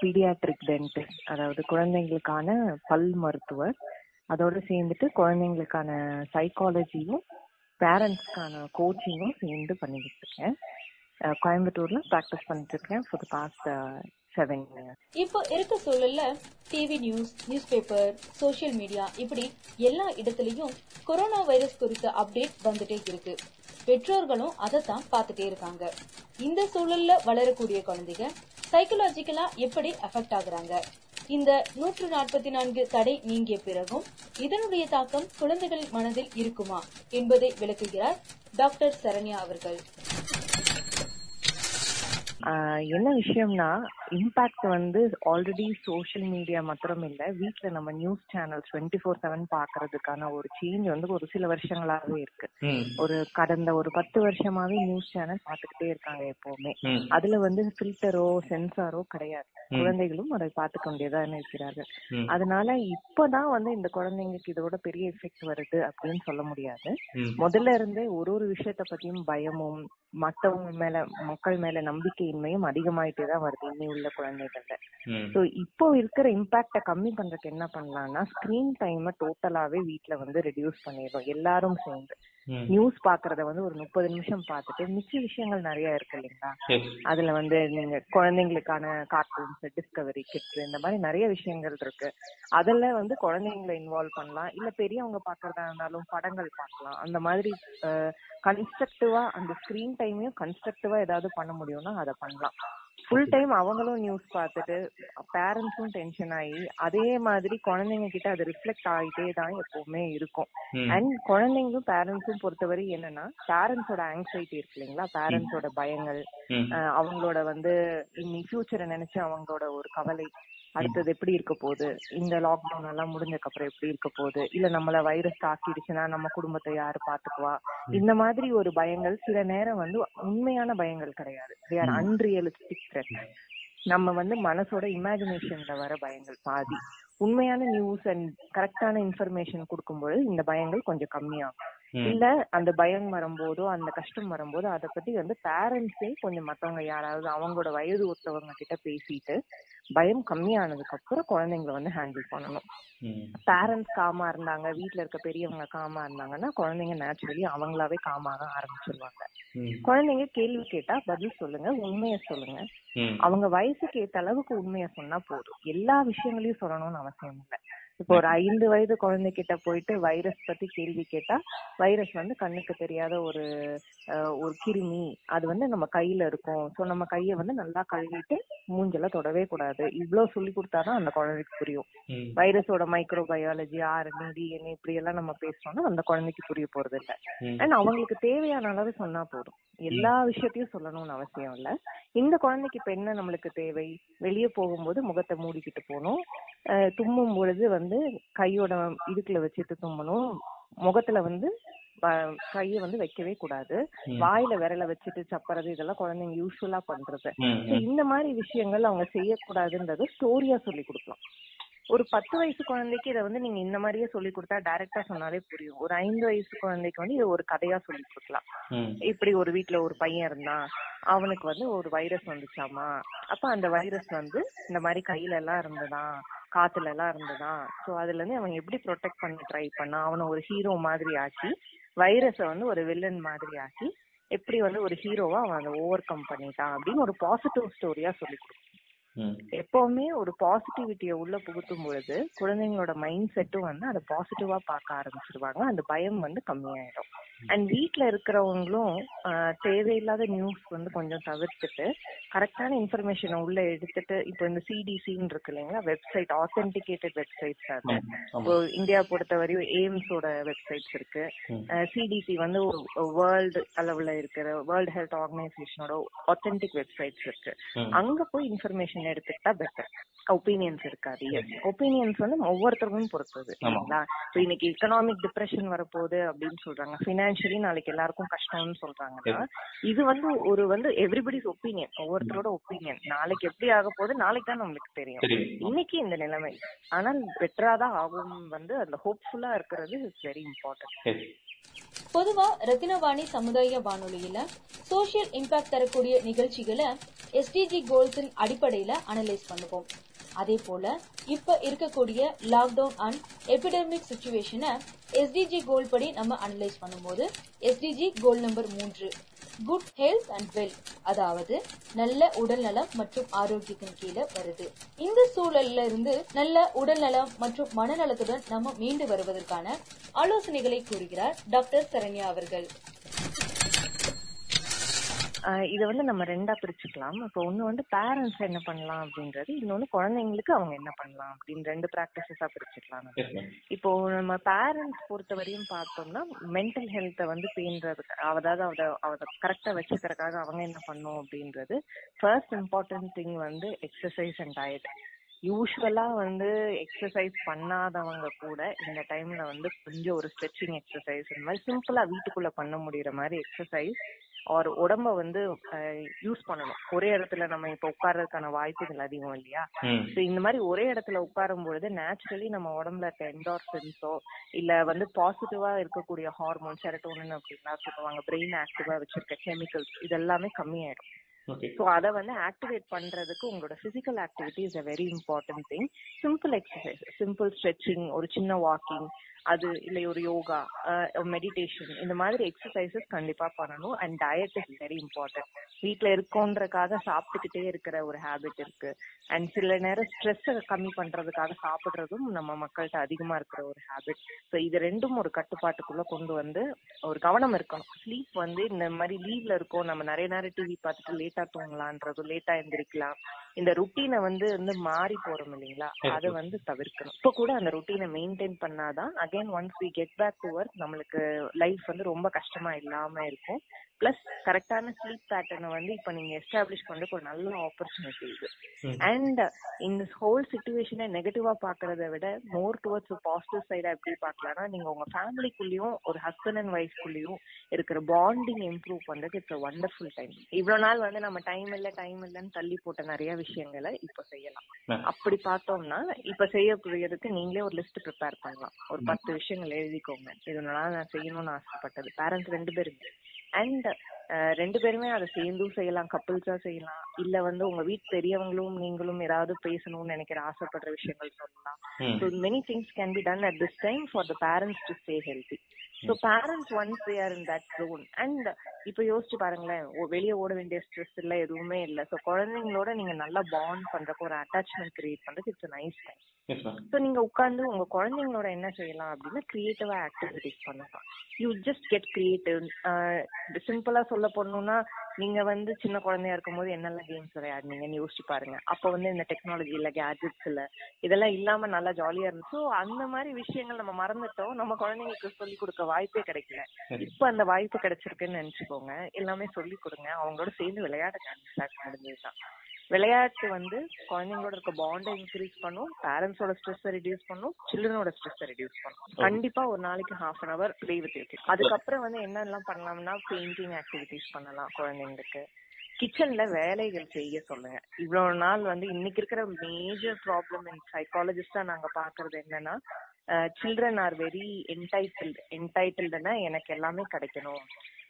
பீடியாட்ரிக் டென்டிஸ்ட் அதாவது குழந்தைங்களுக்கான பல் மருத்துவர். அதோடு சேர்ந்துட்டு குழந்தைங்களுக்கான சைக்காலஜியும் பேரண்ட்ஸ்க்கான கோச்சிங்கும் சேர்ந்து பண்ணிக்கிட்டு இருக்கேன். கோயம்புத்தூர்ல ப்ராக்டிஸ் பண்ணிட்டு இருக்கேன். For the past seven years இப்போ இருக்க சூழல்ல TV news news paper social media இப்படி எல்லா இடத்துலயும் கொரோனா வைரஸ் குறித்த அப்டேட் வந்துட்டே இருக்கு. பெற்றோர்களும் அதை தான் பார்த்துட்டே இருக்காங்க. இந்த சூழல்ல வளரக்கூடிய குழந்தைங்க சைக்கலாஜிக்கலா எப்படி அஃபெக்ட் ஆகுறாங்க? இந்த நூற்று நாற்பத்தி நான்கு தடை நீங்கிய பிறகும் இதனுடைய தாக்கம் குழந்தைகள் மனதில் இருக்குமா என்பதை விளக்குகிறார் டாக்டர் சரண்யா அவர்கள். என்ன விஷயம்னா இம்பாக்ட் வந்து ஆல்ரெடி சோஷியல் மீடியா மாத்திரம் இல்ல. வீட்ல நம்ம news channel twenty four seven பாக்குறதுக்கான ஒரு சேஞ்ச் வந்து ஒரு சில வருஷங்களாவே இருக்கு. ஒரு கடந்த ஒரு பத்து வருஷமாவே நியூஸ் சேனல் பாத்துக்கிட்டே இருக்காங்க எப்பவுமே. அதுல வந்து ஃபில்டரோ சென்சாரோ கிடையாது. குழந்தைகளும் அதை பார்த்துக்க வேண்டியதா இருக்கிறார்கள். அதனால இப்பதான் வந்து இந்த குழந்தைங்களுக்கு இதோட பெரிய எஃபெக்ட் வருது அப்படின்னு சொல்ல முடியாது. முதல்ல இருந்தே ஒரு ஒரு விஷயத்த பத்தியும் பயமும் மத்தவங்க மேல மக்கள் மேல நம்பிக்கையின்மையும் அதிகமாயிட்டே தான் வருது இன்னி உள்ள குழந்தைகள்ல. சோ இப்போ இருக்கிற இம்பாக்ட கம்மி பண்றதுக்கு என்ன பண்ணலாம்னா ஸ்கிரீன் டைம் டோட்டலாவே வீட்ல வந்து ரெடியூஸ் பண்ணிடுறோம் எல்லாரும் சேர்ந்து. நியூஸ் பாக்குறத வந்து ஒரு முப்பது நிமிஷம் பார்த்துட்டு மிச்ச விஷயங்கள் நிறைய இருக்கு இல்லைங்களா. அதுல வந்து நீங்க குழந்தைங்களுக்கான கார்ட்டூன்ஸ் டிஸ்கவரி கிட்ஸ் இந்த மாதிரி நிறைய விஷயங்கள் இருக்கு. அதுல வந்து குழந்தைங்களை இன்வால்வ் பண்ணலாம் இல்ல பெரியவங்க பாக்குறதா இருந்தாலும் படங்கள் பார்க்கலாம் அந்த மாதிரி கன்ஸ்ட்ரக்டிவா அந்த ஸ்கிரீன் டைமையும் கன்ஸ்ட்ரக்டிவா ஏதாவது பண்ண முடியும்னா அதை பண்ணலாம். ஃபுல் டைம் அவங்களும் நியூஸ் பார்த்துட்டு பேரண்ட்ஸும் டென்ஷன் ஆகி அதே மாதிரி குழந்தைங்க கிட்ட அது ரிஃப்ளெக்ட் ஆகிட்டே தான் எப்பவுமே இருக்கும். அண்ட் குழந்தைங்களும் பேரண்ட்ஸும் பொறுத்தவரை என்னன்னா பேரண்ட்ஸோட ஆங்ஸைட்டி இருக்கு இல்லைங்களா? பேரண்ட்ஸோட பயங்கள் அவங்களோட வந்து இனி ஃபியூச்சரை நினைச்சு அவங்களோட ஒரு கவலை. அடுத்தது எப்படி இருக்க போகுது? இந்த லாக்டவுன் எல்லாம் முடிஞ்சதுக்கு அப்புறம் எப்படி இருக்க போகுது? இல்ல நம்மள வைரஸ் தாக்கிடுச்சுன்னா நம்ம குடும்பத்தை யாரு பாத்துக்குவா? இந்த மாதிரி ஒரு பயங்கள் சில நேரம் வந்து உண்மையான பயங்கள் கிடையாது. தே ஆர் அன்ரியலிஸ்டிக் த்ரெட் நம்ம வந்து மனசோட இமேஜினேஷன்ல வர பயங்கள் பாதி. உண்மையான நியூஸ் அண்ட் கரெக்டான இன்ஃபர்மேஷன் கொடுக்கும்போது இந்த பயங்கள் கொஞ்சம் கம்மியாகும். இல்ல அந்த பயம் வரும்போதோ அந்த கஷ்டம் வரும்போது அதை பத்தி வந்து பேரண்ட்ஸே கொஞ்சம் மத்தவங்க யாராவது அவங்களோட வயது ஒத்தவங்க கிட்ட பேசிட்டு பயம் கம்மியானதுக்கு அப்புறம் குழந்தைங்களை வந்து ஹேண்டில் பண்ணணும். பேரண்ட்ஸ் காமா இருந்தாங்க வீட்ல இருக்க பெரியவங்க காமா இருந்தாங்கன்னா குழந்தைங்க நேச்சுரலி அவங்களாவே காமாக ஆரம்பிச்சிருவாங்க. குழந்தைங்க கேள்வி கேட்டா பதில் சொல்லுங்க உண்மைய சொல்லுங்க. அவங்க வயசுக்கு ஏத்த அளவுக்கு உண்மைய சொன்னா போதும். எல்லா விஷயங்களையும் சொல்லணும்னு அவசியம் இல்லை. இப்போ ஒரு ஐந்து வயது குழந்தைகிட்ட போயிட்டு வைரஸ் பத்தி கேள்வி கேட்டா வைரஸ் வந்து கண்ணுக்கு தெரியாத ஒரு ஒரு கிருமி அது வந்து நம்ம கையில இருக்கும். சோ நம்ம கைய வந்து நல்லா கழுவிட்டு மூஞ்செல்லாம் தொடவே கூடாது. இவ்வளவு சொல்லி கொடுத்தாதான் அந்த குழந்தைக்கு புரியும். வைரஸோட மைக்ரோ பயாலஜி ஆர்என்ஏ டிஎன்ஏ இப்படி எல்லாம் நம்ம பேசுறோம்னா அந்த குழந்தைக்கு புரிய போறது இல்ல. அண்ட் அவங்களுக்கு தேவையான அளவு சொன்னா போதும். எல்லா விஷயத்தையும் சொல்லணும்னு அவசியம் இல்ல. இந்த குழந்தைக்கு இப்ப என்ன நம்மளுக்கு தேவை? வெளியே போகும்போது முகத்தை மூடிக்கிட்டு போகணும். தும்மும் பொழுது வந்து கையோட இதுக்குள்ள வச்சுட்டு தும்மணும் முகத்துல வந்து கைய வந்து வைக்கவே கூடாது. வாயில விரல வச்சுட்டு சப்பறது இதெல்லாம் குழந்தைங்க யூஸ்வலா பண்றது. இந்த மாதிரி விஷயங்கள் அவங்க செய்யக்கூடாதுன்றது ஸ்டோரியா சொல்லி கொடுக்கலாம். ஒரு பத்து வயசு குழந்தைக்கு இதை வந்து நீங்க இந்த மாதிரியே சொல்லி கொடுத்தா டைரக்டா சொன்னாலே புரியும். ஒரு ஐந்து வயசு குழந்தைக்கு வந்து இது ஒரு கதையா சொல்லி கொடுக்கலாம். இப்படி ஒரு வீட்ல ஒரு பையன் இருந்தான். அவனுக்கு வந்து ஒரு வைரஸ் வந்துச்சாமா? அப்ப அந்த வைரஸ் வந்து இந்த மாதிரி கையில எல்லாம் இருந்ததாம் காத்துல எல்லாம் இருந்ததாம் சோ அதுல இருந்து அவன் எப்படி ப்ரொடெக்ட் பண்ண ட்ரை பண்ணான்? அவனை ஒரு ஹீரோ மாதிரி ஆக்கி வைரஸ வந்து ஒரு வில்லன் மாதிரி ஆக்கி எப்படி வந்து ஒரு ஹீரோவா அவன் அதை ஓவர் கம் பண்ணிட்டான் அப்படின்னு ஒரு பாசிட்டிவ் ஸ்டோரியா சொல்லி கொடுக்கும். எப்பவுமே ஒரு பாசிட்டிவிட்டிய உள்ள புகுத்தும் பொழுது குழந்தைங்களோட மைண்ட் செட்டும் வந்து அதை பாசிட்டிவா பார்க்க ஆரம்பிச்சிருவாங்க. அந்த பயம் வந்து கம்மியாயிடும். அண்ட் வீட்ல இருக்கிறவங்களும் தேவையில்லாத நியூஸ் வந்து கொஞ்சம் தவிர்த்துட்டு கரெக்டான இன்ஃபர்மேஷனை உள்ள எடுத்துட்டு இப்போ இந்த சிடிசின்னு இருக்கு இல்லைங்களா வெப்சைட் ஆத்தென்டிகேட்டட் வெப்சைட்ஸ் அது. இப்போ இந்தியா பொறுத்தவரையும் எய்ம்ஸோட வெப்சைட்ஸ் இருக்கு. சிடிசி வந்து வேர்ல்டு அளவுல இருக்கிற வேர்ல்டு ஹெல்த் ஆர்கனைசேஷனோட ஆத்தென்டிக் வெப்சைட்ஸ் இருக்கு. அங்க போய் இன்ஃபர்மேஷன் எடுத்துக்கிட்டா பெட்டர் ஒப்பீனியன்ஸ் இருக்காது. ஒப்பீனியன்ஸ் வந்து ஒவ்வொருத்தருக்கும் பொறுத்தது. இல்லைங்களா? இப்போ இன்னைக்கு எக்கனாமிக் டிப்ரெஷன் வரப்போகுது அப்படின்னு சொல்றாங்க. பினான்சியலி நாளைக்கு எல்லாருக்கும் கஷ்டம்னு சொல்றாங்கன்னா இது வந்து ஒரு வந்து எவ்ரிபடிஸ் ஒப்பீனியன் ஒவ்வொருத்தரோட ஒப்பீனியன் நாளைக்கு எப்படி ஆக போகுது? நாளைக்கு தான் நம்மளுக்கு தெரியும். இன்னைக்கு இந்த நிலைமை. ஆனால் பெட்டரா தான் ஆகும் வந்து அந்த ஹோப்ஃபுல்லா இருக்கிறது இஸ் வெரி இம்பார்ட்டன்ட். பொதுவா ரத்தினவாணி சமுதாய வானொலியில சோஷியல் இம்பாக்ட் தரக்கூடிய நிகழ்ச்சிகளை எஸ்டிஜி கோல்ஸின் அடிப்படையில அனலைஸ் பண்ணுவோம். அதே போல இப்ப இருக்கக்கூடிய லாக்டவுன் அண்ட் எபிடமிக் சுச்சுவேஷனை எஸ்டிஜி கோல் படி நம்ம அனலைஸ் பண்ணும்போது எஸ்டிஜி கோல் நம்பர் மூன்று குட் ஹெல்த் அண்ட் வெல் அதாவது நல்ல உடல்நலம் மற்றும் ஆரோக்கியத்தின் கீழே வருது. இந்த சூழல்ல இருந்து நல்ல உடல்நலம் மற்றும் மனநலத்துடன் நம்ம மீண்டு வருவதற்கான ஆலோசனைகளை கூறுகிறார் டாக்டர் சரண்யா அவர்கள். இத வந்து நம்ம ரெண்டா பிரிச்சுக்கலாம். இப்போ ஒண்ணு வந்து பேரண்ட்ஸ் என்ன பண்ணலாம் அப்படின்றது இன்னொன்னு குழந்தைங்களுக்கு அவங்க என்ன பண்ணலாம் அப்படின்னு ரெண்டு ப்ராக்டிசஸா பிரிச்சுக்கலாம் இப்போ நம்ம பேரண்ட்ஸ் பொறுத்த வரையும் பார்த்தோம்னா மென்டல் ஹெல்த்தை வந்து பேணுறதுக்கு அதாவது அத அத கரெக்டா வச்சுக்கிறதுக்காக அவங்க என்ன பண்ணும் அப்படின்றது ஃபர்ஸ்ட் இம்பார்ட்டன்ட் திங் வந்து எக்ஸசைஸ் அண்ட் டயட் யூஸ்வலா வந்து எக்ஸசைஸ் பண்ணாதவங்க கூட இந்த டைம்ல வந்து கொஞ்சம் ஒரு ஸ்ட்ரெச்சிங் எக்ஸசைஸ் இந்த மாதிரி சிம்பிளா வீட்டுக்குள்ள பண்ண முடியற மாதிரி எக்ஸசைஸ் ஒரு உடம்ப வந்து யூஸ் பண்ணணும். ஒரே இடத்துல நம்ம இப்ப உட்கார்றதுக்கான வாய்ப்புகள் அதிகம் இல்லையா? So இந்த மாதிரி ஒரே இடத்துல உட்காரும் பொழுது நேச்சுரலி நம்ம உடம்புல இருக்க என்டார்பின்ஸோ இல்ல வந்து பாசிட்டிவா இருக்கக்கூடிய ஹார்மோன் செரட்டோனின் அப்படின்னா சொல்லுவாங்க பிரெயின் ஆக்டிவா வச்சிருக்க கெமிக்கல்ஸ் இது எல்லாமே கம்மியாயிடும். ஓகே ஸோ அதை வந்து ஆக்டிவேட் பண்றதுக்கு உங்களோட physical activity is a very important thing simple exercise simple stretching ஒரு சின்ன வாக்கிங் அது இல்லை ஒரு யோகா மெடிடேஷன் இந்த மாதிரி எக்ஸசைசஸ் கண்டிப்பா பண்ணணும். And diet is very important வீட்ல இருக்கோன்றக்காக சாப்பிட்டுக்கிட்டே இருக்கிற ஒரு ஹேபிட் இருக்கு. அண்ட் சில நேரம் ஸ்ட்ரெஸ் கம்மி பண்றதுக்காக சாப்பிடுறதும் நம்ம மக்கள்கிட்ட அதிகமா இருக்கிற ஒரு ஹேபிட் ஸோ இது ரெண்டும் ஒரு கட்டுப்பாட்டுக்குள்ள கொண்டு வந்து ஒரு கவனம் இருக்கணும். ஸ்லீப் வந்து இந்த மாதிரி லீவ்ல இருக்கோம். நம்ம நிறைய நேரம் டிவி பார்த்துட்டு லேட்டா தூங்கலான்றதும் லேட்டா எந்திரிக்கலாம். இந்த ருட்டீனை வந்து வந்து மாறி போறோம் இல்லைங்களா? அதை வந்து தவிர்க்கணும். இப்போ கூட அந்த ருட்டீனை மெயின்டைன் பண்ணாதான் again once we get back to work நம்மளுக்கு லைஃப் வந்து ரொம்ப கஷ்டமா இல்லாம இருக்கும். பிளஸ் கரெக்டான ஸ்லீப் பேட்டர்னை வந்து இப்ப நீங்க எஸ்டாப்ளிஷ் பண்றதுக்கு ஒரு நல்ல ஆப்பர்ச்சுனிட்டி இது. அண்ட் இந்த ஹோல் சுச்சுவேஷனை நெகட்டிவா பாக்குறத விட மோர் டுவர்ட்ஸ் பாசிட்டிவ் சைடா எப்படி பார்க்கலாம்னா நீங்க உங்க ஃபேமிலிக்குள்ளயும் ஒரு ஹஸ்பண்ட் அண்ட் ஒய்ஃப்குள்ளயும் இருக்கிற பாண்டிங் இம்ப்ரூவ் பண்றதுக்கு இட்ஸ் வண்டர்ஃபுல் டைம் இவ்வளவு நாள் வந்து நம்ம டைம் இல்ல டைம் இல்லன்னு தள்ளி போட்ட நிறைய விஷயங்களை இப்ப செய்யலாம். அப்படி பார்த்தோம்னா இப்ப செய்யக்கூடியதுக்கு நீங்களே ஒரு லிஸ்ட் ப்ரிப்பேர் பண்ணலாம். ஒரு பத்து விஷயங்கள் எழுதிக்கோங்க. இதனால நான் செய்யணும்னு ஆசைப்பட்டது. பேரண்ட்ஸ் ரெண்டு பேருமே. அண்ட் ரெண்டு பேருமே அதை சேர்ந்தும் செய்யலாம் கப்பிள்ஸா செய்யலாம். இல்ல வந்து உங்க வீட்டு பெரியவங்களும் நீங்களும் ஏதாவது பேசணும்னு நினைக்கிற ஆசைப்படுற விஷயங்கள் சொல்லலாம் so many things can be done at this time for the parents to stay healthy so parents once they are in that zone and இப்ப யோசிச்சு பாருங்களேன் வெளிய ஓட வேண்டிய ஸ்ட்ரெஸ் இல்ல எதுவுமே இல்ல. ஸோ குழந்தைங்களோட நீங்க நல்லா பாண்ட் பண்றப்போ ஒரு அட்டாச்மெண்ட் கிரியேட் பண்றதுக்கு இட்ஸ் நைஸ் டைம் ஸோ நீங்க உட்கார்ந்து உங்க குழந்தைங்களோட என்ன செய்யலாம் அப்படின்னா கிரியேட்டிவா ஆக்டிவிட்டிஸ் பண்ணலாம். யூ ஜஸ்ட் கெட் கிரியேட்டிவ் சிம்பிளா சொல்ல போனோம்னா நீங்க வந்து சின்ன குழந்தையா இருக்கும்போது என்னெல்லாம் கேம்ஸ் விளையாடுனீங்கன்னு யோசிச்சு பாருங்க. அப்ப வந்து இந்த டெக்னாலஜி இல்ல கேஜெட்ஸ் இல்ல இதெல்லாம் இல்லாம நல்லா ஜாலியா இருந்துச்சு. அந்த மாதிரி விஷயங்கள் நம்ம மறந்துட்டோம். நம்ம குழந்தைங்களுக்கு சொல்லி கொடுக்க வாய்ப்பே கிடைக்கல. இப்ப அந்த வாய்ப்பு கிடைச்சிருக்குன்னு நினைச்சுக்கோங்க. எல்லாமே சொல்லி கொடுங்க. அவங்களோட சேர்ந்து விளையாடுங்க முடிஞ்சதுதான் விளையாட்டு வந்து குழந்தைங்களோட இருக்க பாண்டை இன்க்ரீஸ் பண்ணும் பேரண்ட்ஸோட ஸ்ட்ரெஸ் ரெடியூஸ் பண்ணும் சில்ட்ரனோட ஸ்ட்ரெஸ் ரெடியூஸ் பண்ணும். கண்டிப்பா ஒரு நாளைக்கு half an hour play with அதுக்கப்புறம் வந்து என்னெல்லாம் பண்ணலாம்னா பெயிண்டிங் ஆக்டிவிட்டிஸ் பண்ணலாம் குழந்தைங்களுக்கு. கிச்சன்ல வேலைகள் செய்ய சொல்லுங்க. இவ்வளவு நாள் வந்து இன்னைக்கு இருக்கிற மேஜர் ப்ராப்ளம் சைக்காலஜிஸ்டா நாங்க பாக்குறது என்னன்னா சில்ட்ரன் ஆர் வெரி என்டைட்டில்டு என்டைட்டில்டுனா எனக்கு எல்லாமே கிடைக்கணும்.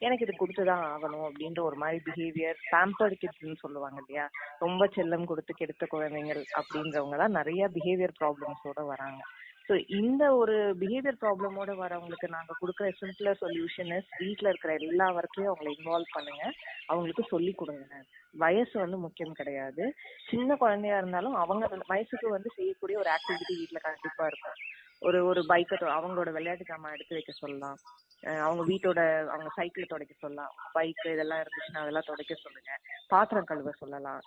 எனக்கு இது கொடுத்துதான் ஆகணும் அப்படின்ற ஒரு மாதிரி பிஹேவியர் பேம்பர்டு கிட்ஸ்னு சொல்லுவாங்க இல்லையா? ரொம்ப செல்லம் கொடுத்து கெடுத்த குழந்தைகள் அப்படின்றவங்க தான் நிறைய பிஹேவியர் ப்ராப்ளம்ஸோட வராங்க. ஸோ இந்த ஒரு பிஹேவியர் ப்ராப்ளமோட வரவங்களுக்கு நாங்க கொடுக்குற சிம்பிளர் சொல்யூஷன் இஸ் வீட்ல இருக்கிற எல்லா ஒர்க்கையும் அவங்களை இன்வால்வ் பண்ணுங்க. அவங்களுக்கு சொல்லி கொடுங்க. வயசு வந்து முக்கியம் கிடையாது. சின்ன குழந்தையா இருந்தாலும் அவங்க வயசுக்கு வந்து செய்யக்கூடிய ஒரு ஆக்டிவிட்டி வீட்ல கண்டிப்பா இருக்கும். ஒரு ஒரு பைக்கை அவங்களோட விளையாட்டு ஜாமான் எடுத்து வைக்க சொல்லலாம். அவங்க வீட்டோட அவங்க சைக்கிள் துடைக்க சொல்லலாம். பைக் இதெல்லாம் இருந்துச்சுன்னா அதெல்லாம் துடைக்க சொல்லுங்க. பாத்திரம் கழுவ சொல்லலாம்.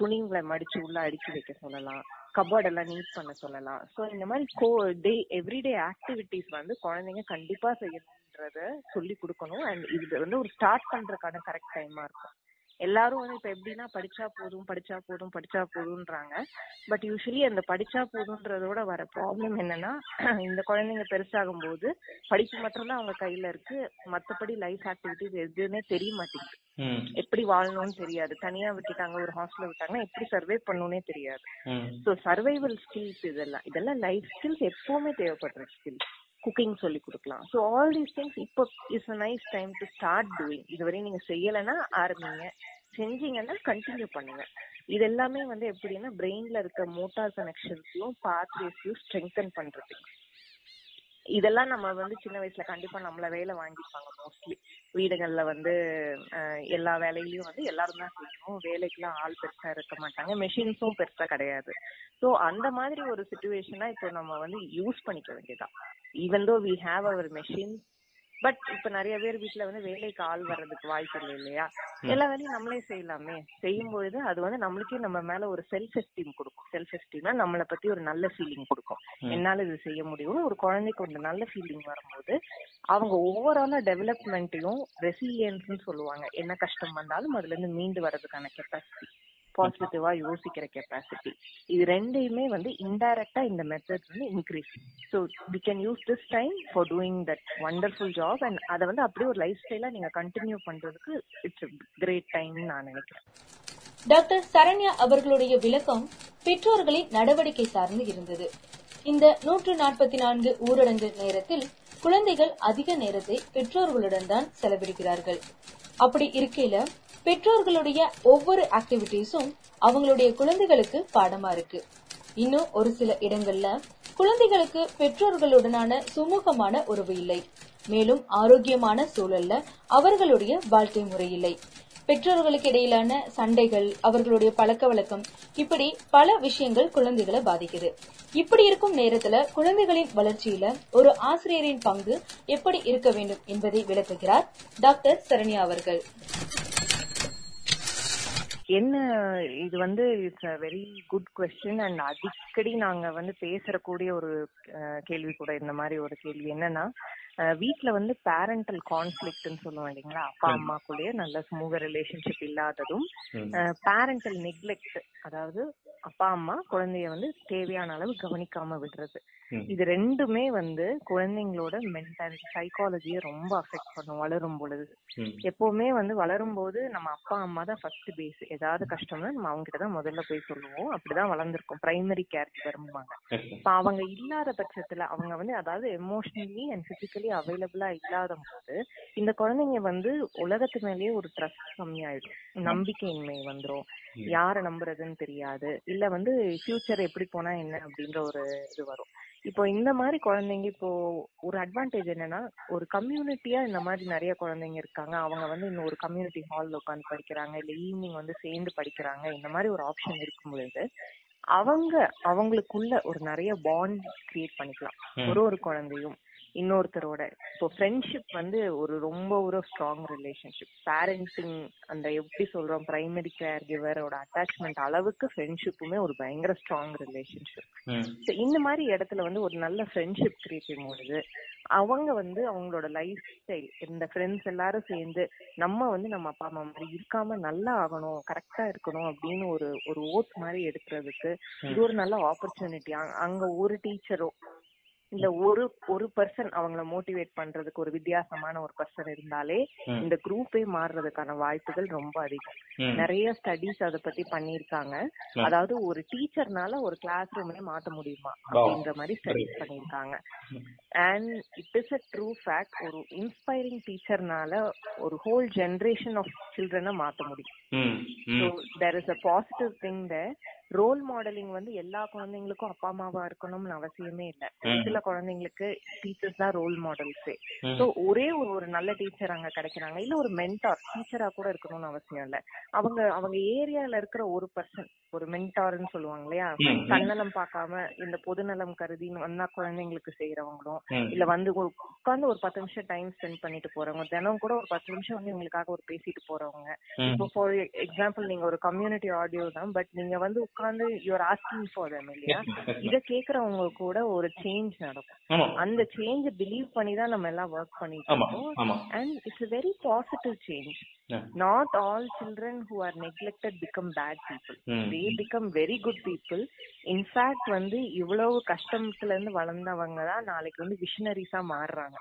துணிங்களை மடிச்சு உள்ள அடுக்கி வைக்க சொல்லலாம். கபோர்ட் எல்லாம் நீட் பண்ண சொல்லலாம். ஸோ இந்த மாதிரி கோ டே எவ்ரிடே ஆக்டிவிட்டிஸ் வந்து குழந்தைங்க கண்டிப்பா செய்யணும்ன்றத சொல்லி கொடுக்கணும். அண்ட் இது வந்து ஒரு ஸ்டார்ட் பண்றதுக்கான கரெக்ட் டைமா இருக்கும். எல்லாரும் வந்து இப்ப எப்படின்னா படிச்சா போதும் படிச்சா போதும் படிச்சா போதும்ன்றாங்க. பட் யூஸ்வலி அந்த படிச்சா போதும்ன்றதோட வர ப்ராப்ளம் என்னன்னா இந்த குழந்தைங்க பெருசாகும் போது படிப்பு மட்டும்தான் அவங்க கையில இருக்கு. மத்தபடி லைஃப் ஆக்டிவிட்டிஸ் எதுவுமே தெரிய மாட்டேங்குது. எப்படி வாழணும்னு தெரியாது. தனியா விட்டுட்டாங்க ஒரு ஹாஸ்டல்ல விட்டாங்கன்னா எப்படி சர்வே பண்ணணும்னே தெரியாது. ஸோ சர்வைவல் ஸ்கில்ஸ் இதெல்லாம் இதெல்லாம் லைஃப் ஸ்கில்ஸ் எப்பவுமே தேவைப்படுற ஸ்கில் குக்கிங் சொல்லி கொடுக்கலாம். ஸோ ஆல் தீஸ் திங்ஸ் இப்போ it's a nice time to start doing இதுவரையும் நீங்க செய்யலைன்னா ஆரம்பிங்க. செஞ்சீங்கன்னா கண்டினியூ பண்ணுங்க. இது எல்லாமே வந்து எப்படின்னா பிரெயின்ல இருக்க மோட்டார் கனெக்ஷன்ஸையும் பாத்வேஸையும் ஸ்ட்ரெங்தன் பண்றதுக்கு. இதெல்லாம் நம்ம வந்து சின்ன வயசுல கண்டிப்பா நம்மள வேலை வாங்கிப்பாங்க மோஸ்ட்லி வீடுகள்ல வந்து எல்லா வேலையிலயும் வந்து எல்லாரும் தான் செய்யணும். வேலைக்கெல்லாம் ஆள் பெருசா இருக்க மாட்டாங்க. மெஷின்ஸும் பெருசா கிடையாது. சோ அந்த மாதிரி ஒரு சுச்சுவேஷனா இப்போ நம்ம வந்து யூஸ் பண்ணிக்க வேண்டியதான் even though we have our machine but இப்ப நிறைய பேர் வீட்ல வந்து வேலைக்கு ஆள் வர்றதுக்கு வாய்ப்பு இல்லை இல்லையா? எல்லா வேலையும் நம்மளே செய்யலாமே. செய்யும் பொழுது அது வந்து நம்மளுக்கே நம்ம மேல ஒரு செல்ஃப் எஸ்டீம் கொடுக்கும். செல்ஃப் எஸ்டீம்னா நம்மளை பத்தி ஒரு நல்ல ஃபீலிங் கொடுக்கும். என்னால இது செய்ய முடியும் ஒரு குழந்தைக்கு ஒரு நல்ல ஃபீலிங் வரும்போது அவங்க ஓவராலா டெவலப்மெண்ட்டையும் ரெசிலியன்ஸ்னு சொல்லுவாங்க. என்ன கஷ்டம் வந்தாலும் அதுல இருந்து மீண்டு வர்றதுக்கான கெப்பாசிட்டி பாசிட்டிவா யோசிக்கிற கெப்பாசிட்டி இது ரெண்டையுமே வந்து இன்டைரக்டா இந்த மெத்தட் வந்து increase so we can use this time for doing that wonderful job and அதை வந்து அப்படியே ஒரு லைஃப் ஸ்டைலா நீங்க கண்டினியூ பண்றதுக்கு இட்ஸ் கிரேட் டைம்னு நான் நினைக்கிறேன். டாக்டர் சரண்யா அவர்களுடைய விளக்கம் பெற்றோர்களின் நடவடிக்கை சார்ந்து இருந்தது. இந்த நூற்று நாற்பத்தி நான்கு ஊரடங்கு நேரத்தில் குழந்தைகள் அதிக நேரத்தை பெற்றோர்களுடன் தான் செலவிடுகிறார்கள். அப்படி இருக்கையில பெற்றோர்களுடைய ஒவ்வொரு ஆக்டிவிட்டிஸும் அவங்களுடைய குழந்தைகளுக்கு பாடமா இருக்கு. இன்னும் ஒரு சில இடங்கள்ல குழந்தைகளுக்கு பெற்றோர்களுடனான சுமூகமான உறவு இல்லை. மேலும் ஆரோக்கியமான சூழல்ல அவர்களுடைய வாழ்க்கை முறை இல்லை. பெற்றோர்களுக்கு இடையிலான சண்டைகள் அவர்களுடைய பழக்க வழக்கம் இப்படி பல விஷயங்கள் குழந்தைகளை பாதிக்குது. இப்படி இருக்கும் நேரத்துல குழந்தைகளின் வளர்ச்சியில ஒரு ஆசிரியரின் பங்கு எப்படி இருக்க வேண்டும் என்பதை விளக்குகிறார் டாக்டர் சரண்யா அவர்கள். என்ன இது வந்து it's a very good question and அடிக்கடி நாங்க வந்து பேசறக்கூடிய ஒரு அஹ், கேள்வி கூட இந்த மாதிரி ஒரு கேள்வி என்னன்னா வீட்ல வந்து பேரண்டல் கான்ஃபிளிக்ட்னு சொல்லுவோம் இல்லைங்களா? அப்பா அம்மாக்குள்ளேயே நல்ல சுமூக ரிலேஷன்ஷிப் இல்லாததும் பேரண்டல் நெக்லெக்ட் அதாவது அப்பா அம்மா குழந்தைய வந்து தேவையான அளவு கவனிக்காம விடுறது. இது ரெண்டுமே வந்து குழந்தைங்களோட மென்டாலிட்டி சைக்காலஜியை ரொம்ப அஃபெக்ட் பண்ணும் வளரும் பொழுது. எப்பவுமே வந்து வளரும் போது நம்ம அப்பா அம்மா தான் ஃபர்ஸ்ட் பேஸ் ஏதாவது கஷ்டம்னா நம்ம அவங்க கிட்ட தான் முதல்ல போய் சொல்லுவோம். அப்படிதான் வளர்ந்துருக்கோம். பிரைமரி கேர் வரும்பாங்க இப்ப அவங்க இல்லாத பட்சத்துல அவங்க வந்து அதாவது எமோஷனலி அண்ட் பிசிக்கலி அவைலபிளா இல்லாத போது இந்த குழந்தைங்க வந்து உலகத்து மேலேயே ஒரு ட்ரஸ்ட் கம்மியாயிடும். நம்பிக்கையின்மை வந்துரும். யார நம்புறதுன்னு தெரியாது. இல்ல வந்து ஃபியூச்சர் எப்படி போனா என்ன அப்படின்ற ஒரு இது வரும். இப்போ இந்த மாதிரி குழந்தைங்க இப்போ ஒரு அட்வான்டேஜ் என்னன்னா ஒரு கம்யூனிட்டியா இந்த மாதிரி நிறைய குழந்தைங்க இருக்காங்க. அவங்க வந்து இன்னும் ஒரு கம்யூனிட்டி ஹால்ல உட்காந்து படிக்கிறாங்க. இல்ல ஈவினிங் வந்து சேர்ந்து படிக்கிறாங்க. இந்த மாதிரி ஒரு ஆப்ஷன் இருக்கும் பொழுது அவங்க அவங்களுக்குள்ள ஒரு நிறைய பாண்ட் கிரியேட் பண்ணிக்கலாம். ஒரு ஒரு குழந்தையும். இன்னொருத்தரோட. இப்போ ஃப்ரெண்ட்ஷிப் வந்து ஒரு ரொம்ப ஒரு ஸ்ட்ராங் ரிலேஷன்ஷிப் பேரண்டிங் அந்த எப்படி சொல்றோம் பிரைமரி கேர் கிவரோட அட்டாச்மெண்ட் அளவுக்கு ஃப்ரெண்ட்ஷிப்புமே ஒரு பயங்கர ஸ்ட்ராங் ரிலேஷன்ஷிப் So, இந்த மாதிரி இடத்துல வந்து ஒரு நல்ல ஃப்ரெண்ட்ஷிப் கிரியேட் பண்ணும்பொழுது அவங்க வந்து அவங்களோட லைஃப் ஸ்டைல் இந்த ஃப்ரெண்ட்ஸ் எல்லாரும் சேர்ந்து நம்ம வந்து நம்ம அப்பா அம்மா மாதிரி இருக்காம நல்லா ஆகணும் கரெக்டா இருக்கணும் அப்படின்னு ஒரு ஒரு ஓட் மாதிரி எடுக்கிறதுக்கு இது ஒரு நல்ல ஆப்பர்ச்சுனிட்டி அங்க ஒரு டீச்சரோ இல்ல ஒரு ஒரு பர்சன் அவங்கள மோட்டிவேட் பண்றதுக்கு ஒரு வித்தியாசமான ஒரு பர்சன் இருந்தாலே இந்த குரூப்பே மாறுறதுக்கான வாய்ப்புகள் ரொம்ப அதிகம். நிறைய ஸ்டடிஸ் அத பத்தி பண்ணிருக்காங்க அதாவது ஒரு டீச்சர்னால ஒரு கிளாஸ் ரூமே மாத்த முடியுமா? அப்படின்ற மாதிரி ஸ்டடிஸ் பண்ணிருக்காங்க and it is a true fact ஒரு இன்ஸ்பைரிங் டீச்சர்னால ஒரு ஹோல் ஜெனரேஷன் ஆஃப் சில்ட்ரனை மாத்த முடியும். So there is a positive thing the role modelling வந்து எல்லா குழந்தைங்களுக்கும் அப்பா அம்மாவா இருக்கணும்னு அவசியமே இல்ல. சில குழந்தைங்களுக்கு டீச்சர்ஸ் தான் ரோல் மாடல்ஸே ஸோ ஒரே ஒரு ஒரு நல்ல டீச்சர் அங்க கிடைக்கிறாங்க. இல்ல ஒரு மென்டார் டீச்சரா கூட இருக்கணும்னு அவசியம் இல்ல. அவங்க அவங்க ஏரியால இருக்கிற ஒரு பர்சன் ஒரு மென்டார்னு சொல்லுவாங்க இல்லையா? தன்னலம் பார்க்காம இந்த பொதுநலம் கருதின்னு வந்தா குழந்தைங்களுக்கு செய்யறவங்களும் இல்ல வந்து உட்கார்ந்து ஒரு பத்து நிமிஷம் டைம் ஸ்பெண்ட் பண்ணிட்டு போறவங்க தினம் கூட ஒரு பத்து நிமிஷம் வந்து இவங்களுக்காக ஒரு பேசிட்டு போறவங்க. இப்போ ஃபார் எக்ஸாம்பிள் நீங்க ஒரு கம்யூனிட்டி ஆடியோ தான் பட் நீங்க வந்து உட்கார்ந்து யூஆர் ஆஸ்கிங் ஃபார் தம் இல்லையா? இத கேக்குறவங்க கூட ஒரு சேஞ்ச் நடக்கும். அந்த சேஞ்ச் பிலீவ் பண்ணி தான் நம்ம எல்லாம் ஒர்க் பண்ணிட்டு இருக்கோம். And it's very positive change not all children who are neglected become bad people they become very good people in fact வந்து இவ்வளவு கஷ்டத்துல இருந்து வளர்ந்தவங்க தான் நாளைக்கு வந்து விஷனரிஸா மாறுறாங்க.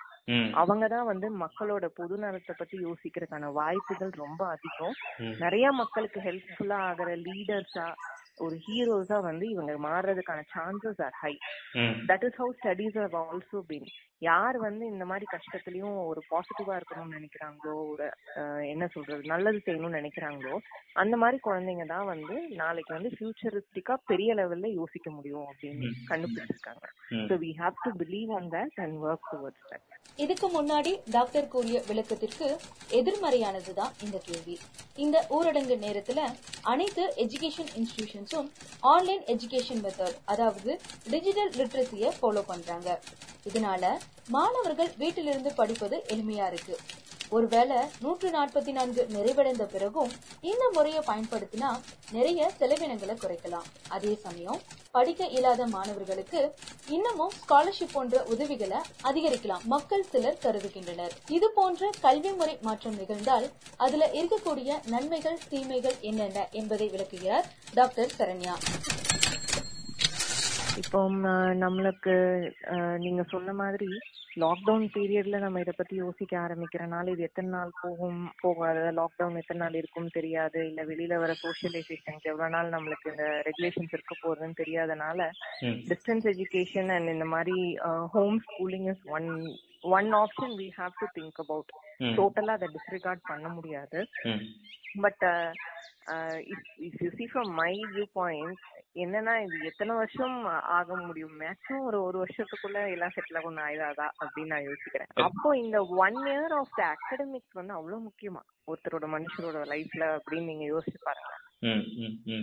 அவங்க தான் வந்து மக்களோட பொது நலத்தை பத்தி யோசிக்கிறதுக்கான வாய்ப்புகள் ரொம்ப அதிகம். நிறைய மக்களுக்கு ஹெல்ப்ஃபுல்லா ஆகிற லீடர்ஸா ஒரு ஹீரோஸா வந்து இவங்க மாறுறதுக்கான chances are high that is how studies have also been யார் வந்து இந்த மாதிரி கஷ்டத்துலயும் ஒரு பாசிட்டிவா இருக்கணும்னு நினைக்கிறாங்களோ ஒரு என்ன சொல்றது நல்லது செய்யணும்னு நினைக்கிறாங்களோ அந்த மாதிரி குழந்தைங்க தான் வந்து நாளைக்கு வந்து ஃபியூச்சரிஸ்டிக்கா பெரிய லெவல்ல யோசிக்க முடியும் அப்படின்னு கண்டுபிடிச்சிருக்காங்க. So we have to believe on that and work towards that இதுக்கு முன்னாடி டாக்டர் கூறிய விளக்கத்திற்கு எதிர்மறையானதுதான் இந்த கேள்வி. இந்த ஊரடங்கு நேரத்துல அனைத்து எஜுகேஷன் இன்ஸ்டிடியூஷன்ஸும் ஆன்லைன் எஜுகேஷன் மெத்தட் அதாவது டிஜிட்டல் லிட்ரஸிய ஃபாலோ பண்றாங்க. இதனால மாணவர்கள் வீட்டிலிருந்து படிப்பது எளிமையா இருக்கு. ஒருவேளை நூற்று நாற்பத்தி நான்கு நிறைவடைந்த பிறகும் இந்த முறையை பயன்படுத்தினா நிறைய செலவினங்களை குறைக்கலாம். அதே சமயம் படிக்க இயலாத மாணவர்களுக்கு இன்னமும் ஸ்காலர்ஷிப் போன்ற உதவிகளை அதிகரிக்கலாம். மக்கள் சிலர் கருதுகின்றனர். இது போன்ற கல்வி முறை மாற்றம் நிகழ்ந்தால் அதுல இருக்கக்கூடிய நன்மைகள் தீமைகள் என்னென்ன என்பதை விளக்குகிறார் டாக்டர் சரண்யா. இப்போ நம்மளுக்கு நீங்க சொன்ன மாதிரி லாக்டவுன் பீரியட்ல நம்ம இத பத்தி யோசிக்க ஆரம்பிக்கிறனால இது எத்தனை நாள் போகும் போகாது லாக்டவுன் எத்தனை நாள் இருக்கும் தெரியாது இல்ல வெளியில வர சோஷியலைசேஷனுக்கு எவ்வளவு நாள் நம்மளுக்கு இந்த ரெகுலேஷன்ஸ் இருக்க போகுதுன்னு தெரியாதனால. டிஸ்டன்ஸ் எஜுகேஷன் அண்ட் இந்த மாதிரி home schooling is one one option we have to think about. டோட்டலா அதை டிஸ்ரிகார்ட் பண்ண முடியாது. But if you see from my view point என்னன்னா இது எத்தனை வருஷம் ஆக முடியும்? மேக்ஸிமம் ஒரு ஒரு வருஷத்துக்குள்ள எல்லாம் செட்டில் ஆகும் ஆயிடாதா அப்படின்னு நான் யோசிக்கிறேன். அப்போ இந்த one year of the academics வந்து அவ்வளவு முக்கியமா? ஒருத்தரோட மனுஷரோட லைஃப்ல அப்படின்னு நீங்க யோசிச்சு பாருங்க.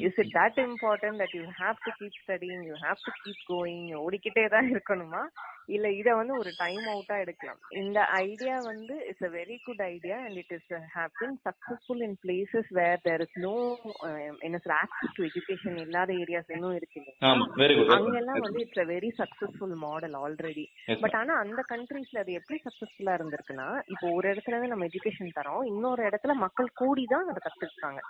Is it that important that you have to keep studying you have to keep going ஓடிக்கிட்டே தான் இருக்கணுமா? இல்ல இத வந்து ஒரு டைம் அவுட்டா எடுக்கலாம். இந்த ஐடியா வந்து it's a very good idea and it is been successful in places where there is no என்ன சார் ஆக்சஸ் டு எஜுகேஷன் இல்லாத ஏரியாஸ் இன்னும் இருக்கு அங்கெல்லாம் வந்து it's a very successful model already but ஆனா அந்த கண்ட்ரீஸ்ல அது எப்படி சக்சஸ்ஃபுல்லா இருந்திருக்குன்னா இப்போ ஒரு இடத்துல இருந்து நம்ம எஜுகேஷன் தரோம் இன்னொரு இடத்துல மக்கள் கூடி தான் அதை கத்துக்கிட்டாங்க.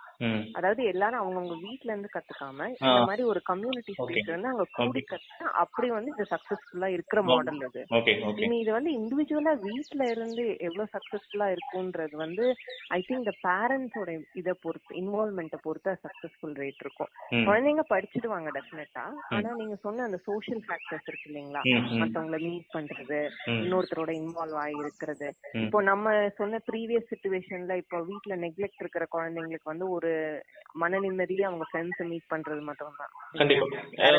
அதாவது எல்லாரும் அவங்கவுங்க வீட்ல இருந்து கத்துக்காம. இந்த மாதிரி ஒரு கம்யூனிட்டி. ஸ்பேஸ் வந்து அங்க கூடி. கத்து அப்படி வந்து இது சக்சஸ்ஃபுல்லா இருக்கிற மாடல் ஓகே ஓகே இனி இது வந்து இண்டிவிஜுவலா வீட்ல இருந்து எவ்வளவு சக்சஸ்ஃபுல்லா இருக்கும்ன்றது வந்து ஐ திங்க் இந்த பேரண்ட்ஸோட இத பொறுத்து இன்வால்மெண்ட்டை பொறுத்து சக்சஸ்ஃபுல் ரேட் இருக்கும். குழந்தைங்க படிச்சிடுவாங்க டெஃபினட்டா ஆனா நீங்க சொன்ன அந்த சோஷியல் ஃபேக்டர்ஸ் இருக்கு இல்லைங்களா. மத்தவங்கள மீட் பண்றது. இன்னொருத்தரோட இன்வால்வ் ஆகி இருக்கிறது. இப்போ நம்ம சொன்ன ப்ரீவியஸ் சுச்சுவேஷன்ல இப்போ வீட்ல நெக்லெக்ட் இருக்கிற குழந்தைங்களுக்கு வந்து ஒரு மன நிம்மதியா அவங்க ஃப்ரெண்ட்ஸ் மீட் பண்றது மட்டும் தான் கண்டிப்பா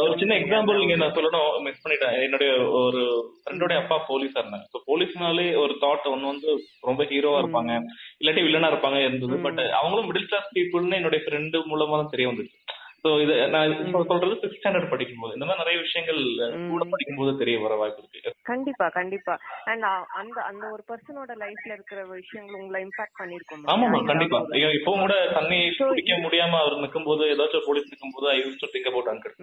ஒரு சின்ன எக்ஸாம்பிள் நீங்க நான் சொல்லணும் மிஸ் பண்ணிட்டேன். என்னுடைய ஒரு ஃப்ரெண்டோட அப்பா போலீஸா இருந்தாங்க. ஸோ போலீஸ்னாலே ஒரு தாட் ஒன்னு வந்து ரொம்ப ஹீரோவா இருப்பாங்க. இல்லாட்டி வில்லனா இருப்பாங்க இருந்தது பட் அவங்களும் மிடில் கிளாஸ் பீப்புள்னு என்னுடைய ஃப்ரெண்டு மூலமா தான் தெரிய வந்துச்சு ஸோ இது நான் இப்போ சொல்றது சிக்ஸ் ஸ்டாண்டர்ட் படிக்கும்போது. இந்த மாதிரி நிறைய விஷயங்கள் கூட படிக்கும்போது தெரிய வர வாய்ப்பு இருக்கு. கண்டிப்பா கண்டிப்பா. அண்ட் அந்த அந்த ஒரு பர்சனோட லைஃப்ல இருக்கிற விஷயங்கள் உங்களை இம்பாக்ட் பண்ணிருக்கும் ஆமாமா கண்டிப்பா. இப்போ கூட தண்ணி குடிக்க முடியாம அவர் நிக்கும்போது ஏதாச்சும் police நிக்கும்போது I use to think about uncle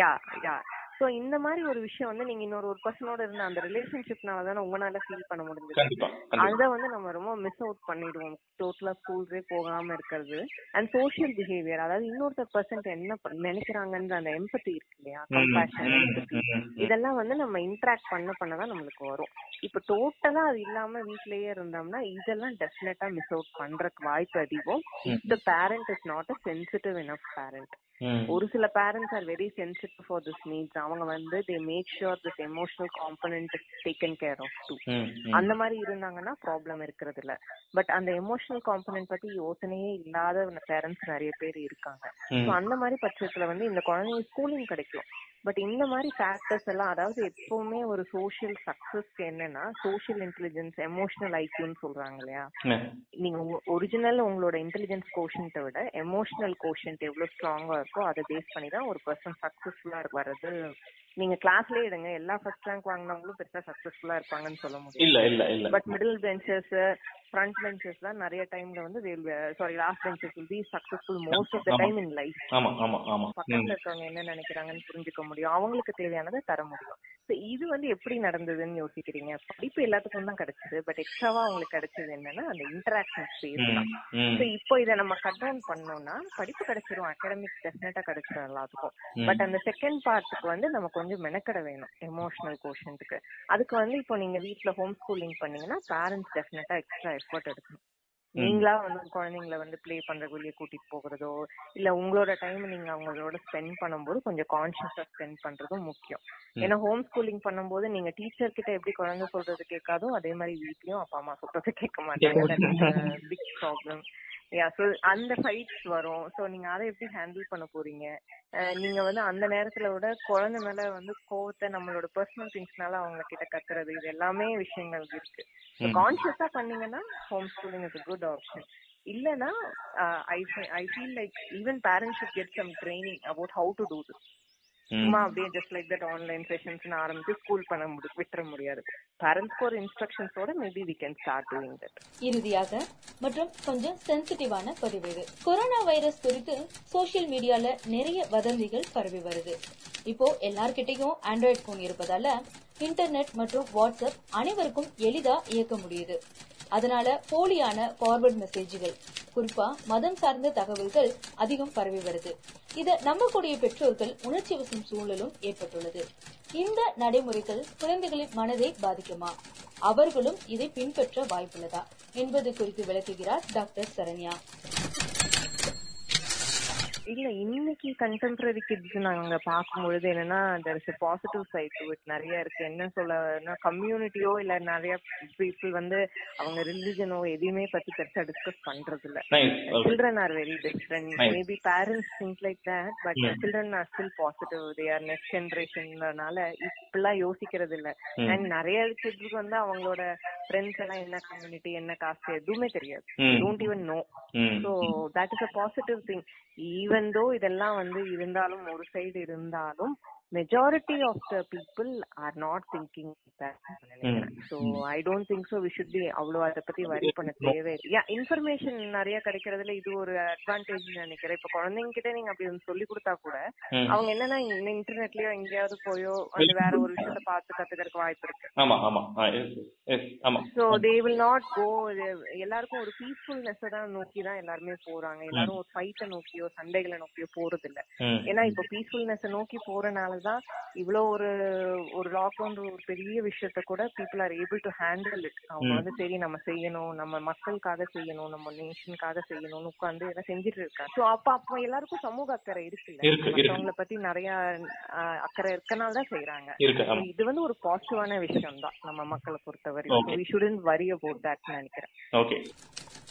yeah yeah so இந்த மாதிரி ஒரு விஷயம் வந்து நீங்க இன்னொரு ஒரு பர்சனோட இருந்த அந்த ரிலேஷன்ஷிப்னால தானே உங்களால ஃபீல் பண்ண முடிஞ்சது. அத வந்து நம்ம ரொம்ப மிஸ் அவுட் பண்ணிடுவோம். டோட்டலா ஸ்கூல்ஸே போகாம இருக்கிறது. அண்ட் சோஷியல் பிஹேவியர் அதாவது இன்னொருத்தர் பர்சன்ட் என்ன நினைக்கிறாங்கன்ற அந்த எம்பத்தி இருக்கு இல்லையா? கம்பேஷன் இதெல்லாம் வந்து நம்ம இன்டராக்ட் பண்ண பண்ணதான் நம்மளுக்கு வரும். இப்ப டோட்டலா அது இல்லாம வீட்லயே இருந்தோம்னா இதெல்லாம் டெஃபினட்டா மிஸ் அவுட் பண்றதுக்கு வாய்ப்பு அதிகம். The parent is not a sensitive enough parent ஒரு சில parents are very sensitive for this needs அவங்க வந்து they make sure this emotional component taken care of too அந்த மாதிரி இருந்தாங்கன்னா ப்ராப்ளம் இருக்கிறது இல்ல. பட் அந்த எமோஷனல் காம்பனன்ட் பத்தி யோசனையே இல்லாத பேரண்ட்ஸ் நிறைய பேர் இருக்காங்க. அந்த மாதிரி பட்சத்துல வந்து இந்த குழந்தைங்க ஸ்கூலிங் கிடைக்கும் பட் இந்த மாதிரி ஃபேக்டர்ஸ் எல்லாம் அதாவது எப்பவுமே ஒரு சோஷியல் சக்சஸ்க்கு என்னன்னா சோஷியல் இன்டெலிஜென்ஸ் எமோஷனல் ஐக்கியூன்னு சொல்றாங்க இல்லையா? நீங்க ஒரிஜினல் உங்களோட இன்டெலிஜென்ஸ் கோஷன்ட்டை விட எமோஷனல் கோஷன்ட் எவ்வளவு ஸ்ட்ராங்கா இருக்கோ அதை பேஸ் பண்ணி தான் ஒரு பர்சன் சக்சஸ்ஃபுல்லா வர்றது. நீங்க கிளாஸ்லயே எடுங்க. எல்லா ஃபர்ஸ்ட் ரேங்க் வாங்கினவங்களும் பெருசா சக்சஸ்ஃபுல்லா இருப்பாங்கன்னு சொல்ல முடியும் இல்ல இல்ல இல்ல. But middle benches front benches தான் நிறைய டைம்ல வந்து sorry last benches will be successful most of the time in life ஆமா. ஆமா ஆமா. பக்கத்துல இருக்கவங்க என்ன நினைக்கிறாங்கன்னு புரிஞ்சுக்க முடியும். அவங்களுக்கு தேவையானதை தர முடியும். So இது வந்து எப்படி நடந்ததுன்னு யோசிக்கிறீங்க? படிப்பு எல்லாத்துக்கும் தான் கிடைச்சது. பட் எக்ஸ்ட்ராவா அவங்களுக்கு கிடைச்சது என்னன்னா அந்த இன்டராக்ஷன் ஸ்பேஸ் தான். So இப்போ இதை நம்ம கட் டவுன் பண்ணோம்னா படிப்பு கிடைச்சிரும். அகாடமிக் டெஃபினட்டா கிடைச்சிரும் எல்லாத்துக்கும். பட் அந்த செகண்ட் பார்ட்டுக்கு வந்து நம்ம கொஞ்சம் மெனக்கட வேணும் எமோஷனல் கோஷன்ட்டுக்கு அதுக்கு வந்து இப்போ நீங்க வீட்ல ஹோம் ஸ்கூலிங் பண்ணீங்கன்னா பேரண்ட்ஸ் டெஃபினட்டா எக்ஸ்ட்ரா எஃபர்ட் எடுக்கணும். நீங்களா வந்து குழந்தைங்களை வந்து ப்ளே பண்ற வெளியே கூட்டிட்டு போகிறதோ இல்ல உங்களோட டைம் நீங்க அவங்களோட ஸ்பெண்ட் பண்ணும்போது கொஞ்சம் கான்சியஸா ஸ்பெண்ட் பண்றதும் முக்கியம். ஏன்னா ஹோம் ஸ்கூலிங் பண்ணும்போது நீங்க டீச்சர் கிட்ட எப்படி குழந்தை சொல்றது கேட்காதோ அதே மாதிரி வீட்லயும் அப்பா அம்மா சொல்றது கேட்க மாட்டாங்க. பிக் ப்ராப்ளம் யா ஸோ அந்த ஃபைட்ஸ் வரும். ஸோ நீங்க அதை எப்படி ஹேண்டில் பண்ண போறீங்க? நீங்க வந்து அந்த நேரத்துல விட குழந்தை மேல வந்து கோவத்தை நம்மளோட பர்சனல் திங்ஸ்னால அவங்க கிட்ட கத்துறது இது எல்லாமே விஷயங்கள் இருக்கு. கான்சியஸா பண்ணீங்கன்னா home schooling is good option இல்லனா I I feel like even parents should get some training about how to do this சும்மா அப்படியே just like that online sessions ஆரம்பிச்சு ஸ்கூல் பண்ண முடி விட்டுற முடியாது. பேரண்ட்ஸ்க்கு ஒரு இன்ஸ்ட்ரக்ஷன்ஸோட maybe we can start doing that இறுதியாக மற்றும் கொஞ்சம் சென்சிட்டிவான பதிவு இது. கொரோனா வைரஸ் குறித்து சோசியல் மீடியால நிறைய வதந்திகள் பரவி வருது. இப்போ எல்லார்கிட்டயும் ஆண்ட்ராய்டு போன் இருப்பதால இன்டர்நெட் மற்றும் வாட்ஸ்அப் அனைவருக்கும் எளிதா இயக்க முடியுது. அதனால போலியான ஃபார்வர்ட் மெசேஜ்கள் குறிப்பா மதம் சார்ந்த தகவல்கள் அதிகம் பரவி வருது. இத நம்பக்கூடிய பெற்றோர்கள் உணர்ச்சி வசம் சூழலும் ஏற்பட்டுள்ளது. இந்த நடைமுறைகள் குழந்தைகளின் மனதை பாதிக்குமா? அவர்களும் இதை பின்பற்ற வாய்ப்புள்ளதா? என்பது குறித்து விளக்குகிறார் டாக்டர் சரண்யா. இல்ல இன்னைக்கு கண்டெம்பரரி கிட்ஸ் நாங்க பார்க்கும்பொழுது என்னன்னா there is positive side to it நிறைய இருக்கு என்ன சொல்ல கம்யூனிட்டியோ இல்ல நிறைய பீப்புள் வந்து அவங்க ரிலிஜனோ எதையுமே பத்தி பெருசா டிஸ்கஸ் பண்றது இல்ல. Children are very different. Maybe parents think like that but. Children are still positive they are next ஜென்ரேஷன்னால இப்பெல்லாம் யோசிக்கிறது இல்ல. அண்ட் நிறைய கிட்ஸ்க்கு வந்து அவங்களோட ஃப்ரெண்ட்ஸ் எல்லாம் என்ன கம்யூனிட்டி என்ன காஸ்ட் எதுவுமே தெரியாது. Don't even know. So that is a positive thing even though இதெல்லாம் வந்து இருந்தாலும் ஒரு சைடு இருந்தாலும் majority of the people are not thinking so I don't think so we should be அவ்வளோ அதை பத்தி வரி பண்ண தேவை யா இன்ஃபர்மேஷன் நிறைய கிடைக்கிறதுல இது ஒரு அட்வான்டேஜ் நினைக்கிறேன். இப்ப குழந்தைங்க கிட்ட நீங்க அப்படி சொல்லி கொடுத்தா கூட. அவங்க என்னன்னா இன்டர்நெட்லயோ எங்கேயாவது போயோ வந்து வேற ஒரு விஷயத்த பார்த்து கத்துக்கிறதுக்கு வாய்ப்பு இருக்கு. ஆமா ஆமா. ஆமா. So they will not go எல்லாருக்கும் ஒரு பீஸ்ஃபுல்னஸ் தான் நோக்கி தான் எல்லாருமே போறாங்க. எல்லாரும் ஒரு ஃபைட்டை நோக்கியோ சண்டைகளை நோக்கியோ போறது இல்ல. ஏன்னா இப்ப பீஸ்ஃபுல்னஸ் நோக்கி போறனாலதான் இவ்வளவு ஒரு ஒரு லாக்டவுன் ஒரு பெரிய விஷயத்த கூட people are able to handle it அவங்க. வந்து சரி நம்ம செய்யணும் நம்ம மக்களுக்காக செய்யணும் நம்ம நேஷனுக்காக செய்யணும்னு உட்கார்ந்து எல்லாம் செஞ்சுட்டு இருக்காங்க. சோ அப்ப அப்ப எல்லாருக்கும் சமூக அக்கறை இருக்குல்ல? இருக்கு, இருக்கு. மத்தவங்கள பத்தி நிறைய அக்கறை இருக்கனால தான் செய்யறாங்க இது வந்து ஒரு பாசிட்டிவான விஷயம் தான் நம்ம மக்களை பொறுத்தவரை. We shouldn't worry about that நினைக்கிறேன். ஓகே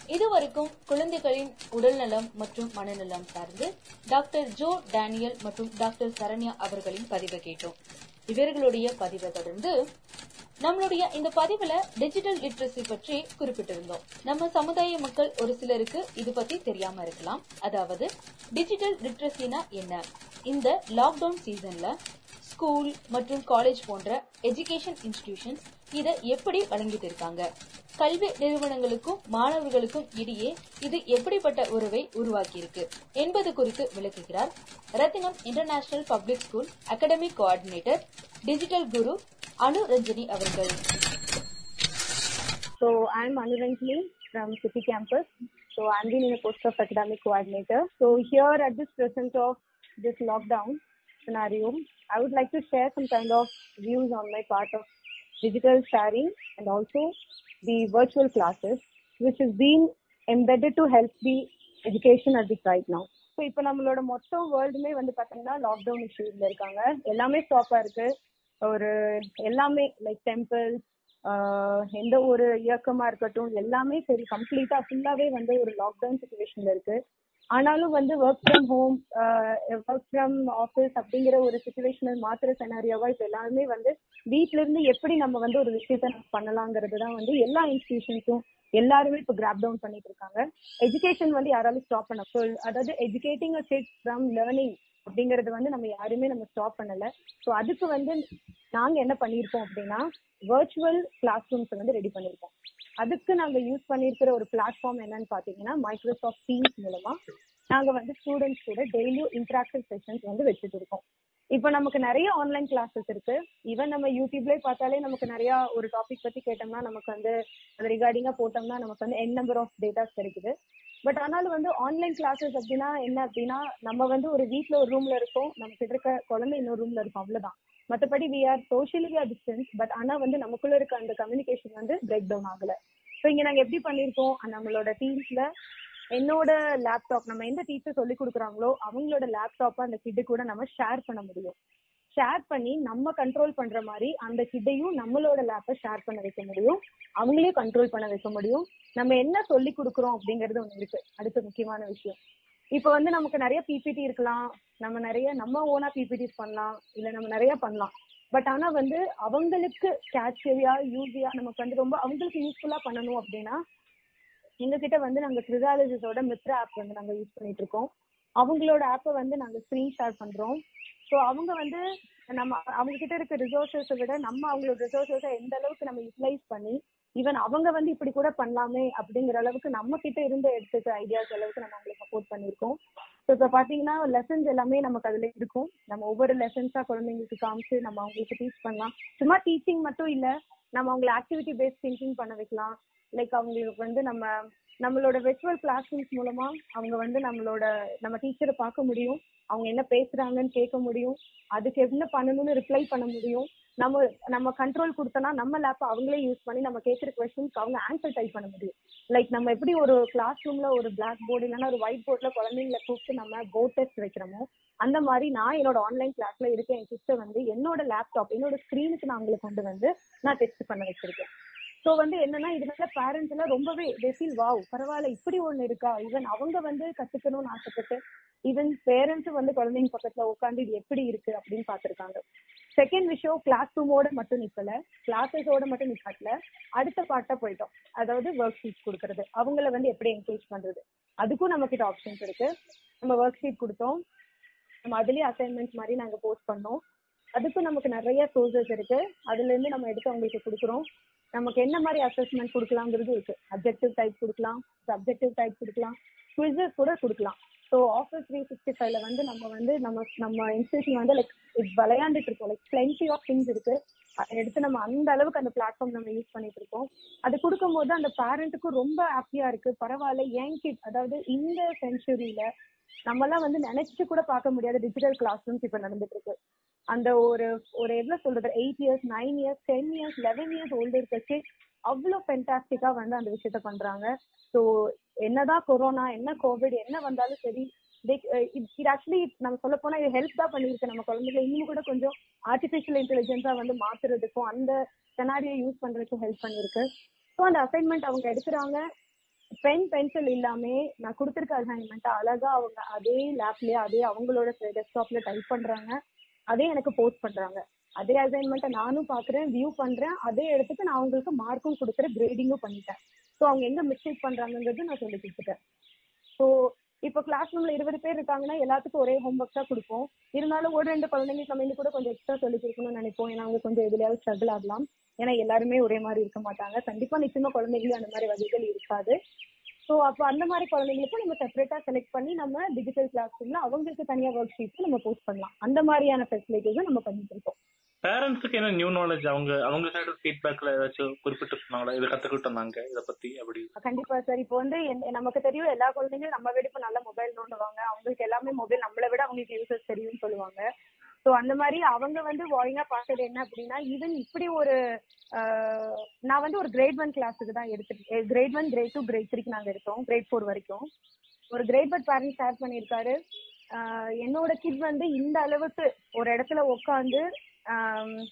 இதுவரைக்கும் குழந்தைகளின் உடல்நலம் மற்றும் மனநலம் சார்ந்து டாக்டர் ஜோ டேனியல் மற்றும் டாக்டர் சரண்யா அவர்களின் பதிவை கேட்டோம். இவர்களுடைய பதிவை தொடர்ந்து நம்மளுடைய இந்த பதிவுல டிஜிட்டல் லிட்ரஸி பற்றி குறிப்பிட்டிருந்தோம். நம்ம சமுதாய மக்கள் ஒரு சிலருக்கு இது பத்தி தெரியாம இருக்கலாம். அதாவது டிஜிட்டல் லிட்ரஸினா என்ன? இந்த லாக்டவுன் சீசன்ல ஸ்கூல் மற்றும் காலேஜ் போன்ற எஜுகேஷன் இன்ஸ்டிடியூஷன்ஸ் இதை எப்படி வழங்கிட்டு இருக்காங்க கல்வி நிறுவனங்களுக்கும் மாணவர்களுக்கும் இடையே இது எப்படிப்பட்ட உறவை உருவாக்கியிருக்கு என்பது குறித்து விளக்குகிறார் Rathinam international public school academy coordinator digital guru Anu Ranjani அவர்கள் So I'm Anuranjani from City Campus. So I'm been in a post of academic coordinator. So here at this present of this lockdown scenario, I would like to share some kind of views on my part of digital sharing and also the virtual classes, which is being embedded to help the education at this right now. So இப்போ நம்மளோட மொத்த வேர்ல்டுமே வந்து பார்த்தீங்கன்னா lockdown இஷ்யூஸ்ல இருக்காங்க. எல்லாமே ஸ்டாப்பா இருக்கு. ஒரு எல்லாமே லைக் டெம்பிள்ஸ் எந்த ஒரு இயக்கமா இருக்கட்டும் எல்லாமே சரி கம்ப்ளீட்டா ஃபுல்லாவே வந்து ஒரு லாக்டவுன் சுச்சுவேஷன்ல இருக்கு. ஆனாலும் வந்து work from home work from office அப்படிங்கிற ஒரு சுச்சுவேஷனல் மாத்திர செனாரியாவா இப்ப எல்லாருமே வந்து வீட்ல இருந்து எப்படி நம்ம வந்து ஒரு விஷயத்த பண்ணலாங்கிறது தான் வந்து எல்லா இன்ஸ்டிடியூஷன்ஸும் எல்லாருமே இப்ப கிராப் டவுன் பண்ணிட்டு இருக்காங்க. எஜுகேஷன் வந்து யாராலும் ஸ்டாப் பண்ண so, அதாவது educating a kid from learning அப்படிங்கறது வந்து நம்ம யாருமே நம்ம ஸ்டாப் பண்ணல. ஸோ அதுக்கு வந்து நாங்க என்ன பண்ணியிருக்கோம் அப்படின்னா வர்ச்சுவல் கிளாஸ் ரூம்ஸ் வந்து ரெடி பண்ணிருக்கோம் அதுக்கு நாங்க யூஸ் பண்ணியிருக்கிற ஒரு பிளாட்ஃபார்ம் என்னன்னு பாத்தீங்கன்னா மைக்ரோசாஃப்ட் டீம்ஸ் மூலமா நாங்க வந்து ஸ்டூடெண்ட்ஸ் கூட டெய்லியும் இன்டராக்டிவ் செஷன்ஸ் வந்து வச்சுட்டு இருக்கோம். இப்போ நமக்கு நிறைய ஆன்லைன் கிளாஸஸ் இருக்கு. ஈவன் நம்ம யூடியூப்ல பார்த்தாலே நமக்கு நிறைய ஒரு டாபிக் பத்தி கேட்டோம்னா நமக்கு வந்து அது ரிகார்டிங்கா போட்டோம்னா நமக்கு வந்து என் நம்பர் ஆஃப் டேட்டாஸ் கிடைக்குது. பட் ஆனாலும் வந்து ஆன்லைன் கிளாஸஸ் அப்படின்னா என்ன அப்படின்னா நம்ம வந்து ஒரு வீட்டுல ஒரு ரூம்ல இருக்கோம். நம்ம கிட்ட இருக்க குழந்தை இன்னொரு ரூம்ல இருக்கும். அவ்வளவுதான். மற்றபடி we are socially are distance but ஆனா வந்து நமக்குள்ள இருக்க அந்த கம்யூனிகேஷன் வந்து பிரேக் டவுன் ஆகல. ஸோ இங்க நாங்க எப்படி பண்ணிருக்கோம்? நம்மளோட டீம்ஸ்ல என்னோட லேப்டாப் நம்ம எந்த டீச்சர் சொல்லி கொடுக்குறாங்களோ அவங்களோட லேப்டாப்பை அந்த கிட்டு கூட நம்ம ஷேர் பண்ண முடியும். ஷேர் பண்ணி நம்ம கண்ட்ரோல் பண்ற மாதிரி அந்த கிட்டையும் நம்மளோட லேப்பை ஷேர் பண்ண வைக்க முடியும். அவங்களையும் கண்ட்ரோல் பண்ண வைக்க முடியும். நம்ம என்ன சொல்லி கொடுக்குறோம் அப்படிங்கறது ஒண்ணு இருக்கு. அடுத்த முக்கியமான விஷயம். இப்ப வந்து நமக்கு நிறைய பிபிடி இருக்கலாம். நம்ம நிறைய நம்ம ஓனா பிபிடிஸ் பண்ணலாம். இல்ல நம்ம நிறைய பண்ணலாம். பட் ஆனா வந்து அவங்களுக்கு கேட்சியா யூஸியா நமக்கு வந்து ரொம்ப அவங்களுக்கு யூஸ்ஃபுல்லா பண்ணணும் அப்படின்னா எங்க கிட்ட வந்து நாங்க கிரிசாலஜிஸோட மித்ரா ஆப் வந்து நாங்க யூஸ் பண்ணிட்டு இருக்கோம். அவங்களோட ஆப்பை வந்து நாங்க ஸ்கிரீன் ஷேர் பண்றோம். ஸோ அவங்க வந்து நம்ம அவங்க கிட்ட இருக்க ரிசோர்சஸை விட நம்ம அவங்களோட ரிசோர்சஸை எந்த அளவுக்கு நம்ம யூட்டிலைஸ் பண்ணி ஈவன் அவங்க வந்து இப்படி கூட பண்ணலாமே அப்படிங்கிற அளவுக்கு நம்ம கிட்ட இருந்து எடுத்துக்க ஐடியாஸ் அளவுக்கு நம்ம அவங்களுக்கு சப்போர்ட் பண்ணியிருக்கோம் ஸோ இப்போ பார்த்தீங்கன்னா லெசன்ஸ் எல்லாமே நமக்கு அதில் இருக்கும். நம்ம ஒவ்வொரு லெசன்ஸா குழந்தைங்களுக்கு காமிச்சு நம்ம அவங்களுக்கு டீச் பண்ணலாம். சும்மா டீச்சிங் மட்டும் இல்ல நம்ம அவங்கள ஆக்டிவிட்டி பேஸ்ட் திங்கிங் பண்ண வைக்கலாம். லைக் அவங்களுக்கு வந்து நம்ம நம்மளோட விர்ச்சுவல் கிளாஸ் ரூம்ஸ் மூலமா அவங்க வந்து நம்மளோட நம்ம டீச்சரை பார்க்க முடியும். அவங்க என்ன பேசுறாங்கன்னு கேட்க முடியும். அதுக்கு என்ன பண்ணணும்னு ரிப்ளை பண்ண முடியும். நம்ம நம்ம கண்ட்ரோல் கொடுத்தோம்னா நம்ம லேப் அவங்களே யூஸ் பண்ணி நம்ம கேட்குற கொஸ்டின்ஸ்க்கு அவங்க ஆன்சர் டைப் பண்ண முடியும். லைக் நம்ம எப்படி ஒரு கிளாஸ் ரூம்ல ஒரு பிளாக் போர்டு இல்லைன்னா ஒரு ஒயிட் போர்ட்ல குழந்தைங்களை கூப்பிட்டு நம்ம போர்ட் டெஸ்ட் வைக்கிறோமோ அந்த மாதிரி நான் என்னோட ஆன்லைன் கிளாஸ்ல இருக்க என் சிஸ்டர் வந்து என்னோட லேப்டாப் என்னோட ஸ்க்ரீனுக்கு நான் அவங்களை கொண்டு வந்து நான் டெஸ்ட் பண்ண வச்சிருக்கேன். ஸோ வந்து என்னன்னா இதனால பேரண்ட்ஸ் எல்லாம் ரொம்பவே தே ஃபீல் வாவ் பரவாயில்ல இப்படி ஒண்ணு இருக்கா? ஈவன் அவங்க வந்து கத்துக்கணும்னு ஆசைப்பட்டு ஈவன் பேரண்ட்ஸும் வந்து குழந்தைங்க பக்கத்துல உட்காந்து இது எப்படி இருக்கு? அப்படின்னு பார்த்திருக்காங்க. செகண்ட் விஷயம் கிளாஸ் ரூமோட மட்டும் நிக்கல. கிளாஸஸோட மட்டும் நிக்காட்டல அடுத்த பாட்டா போயிட்டோம். அதாவது ஒர்க் ஷீட் கொடுக்கறது. அவங்கள வந்து எப்படி என்கரேஜ் பண்றது? அதுக்கும் நம்ம கிட்ட ஆப்ஷன்ஸ் இருக்கு. நம்ம ஒர்க் ஷீட் கொடுத்தோம். நம்ம அதுலயே அசைன்மெண்ட்ஸ் மாதிரி நாங்க போஸ்ட் பண்ணோம். அதுக்கும் நமக்கு நிறைய சோர்சஸ் இருக்கு. அதுல இருந்து நம்ம எடுத்து அவங்களுக்கு கொடுக்குறோம். நமக்கு என்ன மாதிரி அசஸ்மெண்ட் கொடுக்கலாங்கிறது இருக்கு. அப்ஜெக்டிவ் டைப் கொடுக்கலாம் சப்ஜெக்டிவ் டைப் கொடுக்கலாம் குவிசஸ் கூட கொடுக்கலாம். ஸோ ஆஃபீஸ் த்ரீ சிக்ஸ்டி ஃபைவ்ல வந்து நம்ம வந்து நம்ம நம்ம இன்ஸ்டியூஷன் வந்து லைக் விளையாண்டுட்டு இருக்கோம். லைக் பிளென்டி ஆஃப் திங்ஸ் இருக்கு. அதை எடுத்து நம்ம அந்த அளவுக்கு அந்த பிளாட்ஃபார்ம் நம்ம யூஸ் பண்ணிட்டு இருக்கோம். அது கொடுக்கும்போது அந்த பேரண்ட்டுக்கும் ரொம்ப ஹாப்பியா இருக்கு. பரவாயில்ல ஏன் கிட் அதாவது இந்த செஞ்சுரியில நம்ம எல்லாம் வந்து நினைச்சு கூட பார்க்க முடியாத டிஜிட்டல் கிளாஸ் ரூம்ஸ் இப்ப நடந்துட்டு இருக்கு அந்த ஒரு ஒரு எவ்வளவு சொல்றது? Eight years nine years ten years eleven years old இருக்கச்சு அவ்வளவு பென்டாஸ்டிக்கா ஃபென்டாஸ்டிக்கா வந்து அந்த விஷயத்த பண்றாங்க. ஸோ என்னதான் கொரோனா என்ன கோவிட் என்ன வந்தாலும் சரி இது ஆக்சுவலி நம்ம சொல்ல போனா இது ஹெல்ப் தான் பண்ணிருக்கு நம்ம குழந்தைகளை. இன்னும் கூட கொஞ்சம் ஆர்டிபிஷியல் இன்டெலிஜென்ஸா வந்து மாத்துறதுக்கும் அந்த செனாரியை யூஸ் பண்றதுக்கும் ஹெல்ப் பண்ணிருக்கு ஸோ அந்த அசைன்மெண்ட் அவங்க எடுக்கிறாங்க. பென் பென்சில் இல்லாமே நான் கொடுத்துருக்க அசைன்மெண்ட் அழகா அவங்க அதே லேப்லயே அதே அவங்களோட டெஸ்க்டாப்ல டைப் பண்றாங்க. அதே எனக்கு போஸ்ட் பண்றாங்க. அதே அசைன்மெண்ட்டை நானும் பாக்குறேன் வியூ பண்றேன். அதே இடத்துக்கு நான் அவங்களுக்கு மார்க்கும் கொடுக்குறேன் கிரேடிங்கும் பண்ணிட்டேன். ஸோ அவங்க எங்க மிஸ்டேக் பண்றாங்கன்றது நான் சொல்லி கொடுத்துட்டேன். ஸோ இப்போ கிளாஸ் ரூம்ல இருபது பேர் இருக்காங்கன்னா எல்லாத்துக்கும் ஒரே ஹோம் ஒர்க் தான் கொடுப்போம். இருந்தாலும் ஒரு ரெண்டு குழந்தைங்களுக்கு நம்ம கூட கொஞ்சம் எக்ஸ்ட்ரா சொல்லி கொடுக்கணும்னு நினைப்போம். ஏன்னா அவங்க கொஞ்சம் எதுலையாவது ஸ்ட்ரகிள் ஆகலாம். ஏன்னா எல்லாருமே ஒரே மாதிரி இருக்க மாட்டாங்க. கண்டிப்பா நிச்சயமா குழந்தைகளும் அந்த மாதிரி வகைகள் இருக்காது. ஸோ அப்போ அந்த மாதிரி குழந்தைங்களுக்கும் நம்ம செப்பரேட்டா செலக்ட் பண்ணி நம்ம டிஜிட்டல் கிளாஸ் ரூம்ல அவங்களுக்கு தனியா ஒர்க் ஷீட்ஸ் நம்ம போஸ்ட் பண்ணலாம். அந்த மாதிரியான ஃபெசிலிட்டிஸும் நம்ம பண்ணிட்டு இருக்கோம் பேரண்ட்ஸுக்கு என்ன நியூ நாலேஜ் அவங்க அவங்க சைடு ஃபீட்பேக்ல ஏதாச்சும் குறிப்பிட்டு சொன்னாங்களா? இதை கத்துக்கிட்டோம் நாங்க இதை பத்தி அப்படி. கண்டிப்பா சார் இப்போ வந்து என்- நமக்கு தெரியும் எல்லா குழந்தைங்களும் நம்ம விட இப்ப நல்ல மொபைல் நோண்டுவாங்க. அவங்களுக்கு எல்லாமே மொபைல் நம்மளை விட அவங்களுக்கு யூசஸ் தெரியும்னு சொல்லுவாங்க. ஸோ அந்த மாதிரி அவங்க வந்து வாயிங்கா பார்த்தது என்ன அப்படின்னா ஈவன் இப்படி ஒரு நான் வந்து ஒரு கிரேட் ஒன் கிளாஸுக்கு தான் எடுத்துட்டு grade one grade two grade த்ரீக்கு நாங்க எடுத்தோம் கிரேட் ஃபோர் வரைக்கும். ஒரு கிரேட் ஒன் பேரண்ட் ஷேர் பண்ணியிருக்காரு. என்னோட கிட் வந்து இந்த அளவுக்கு ஒரு இடத்துல உட்காந்து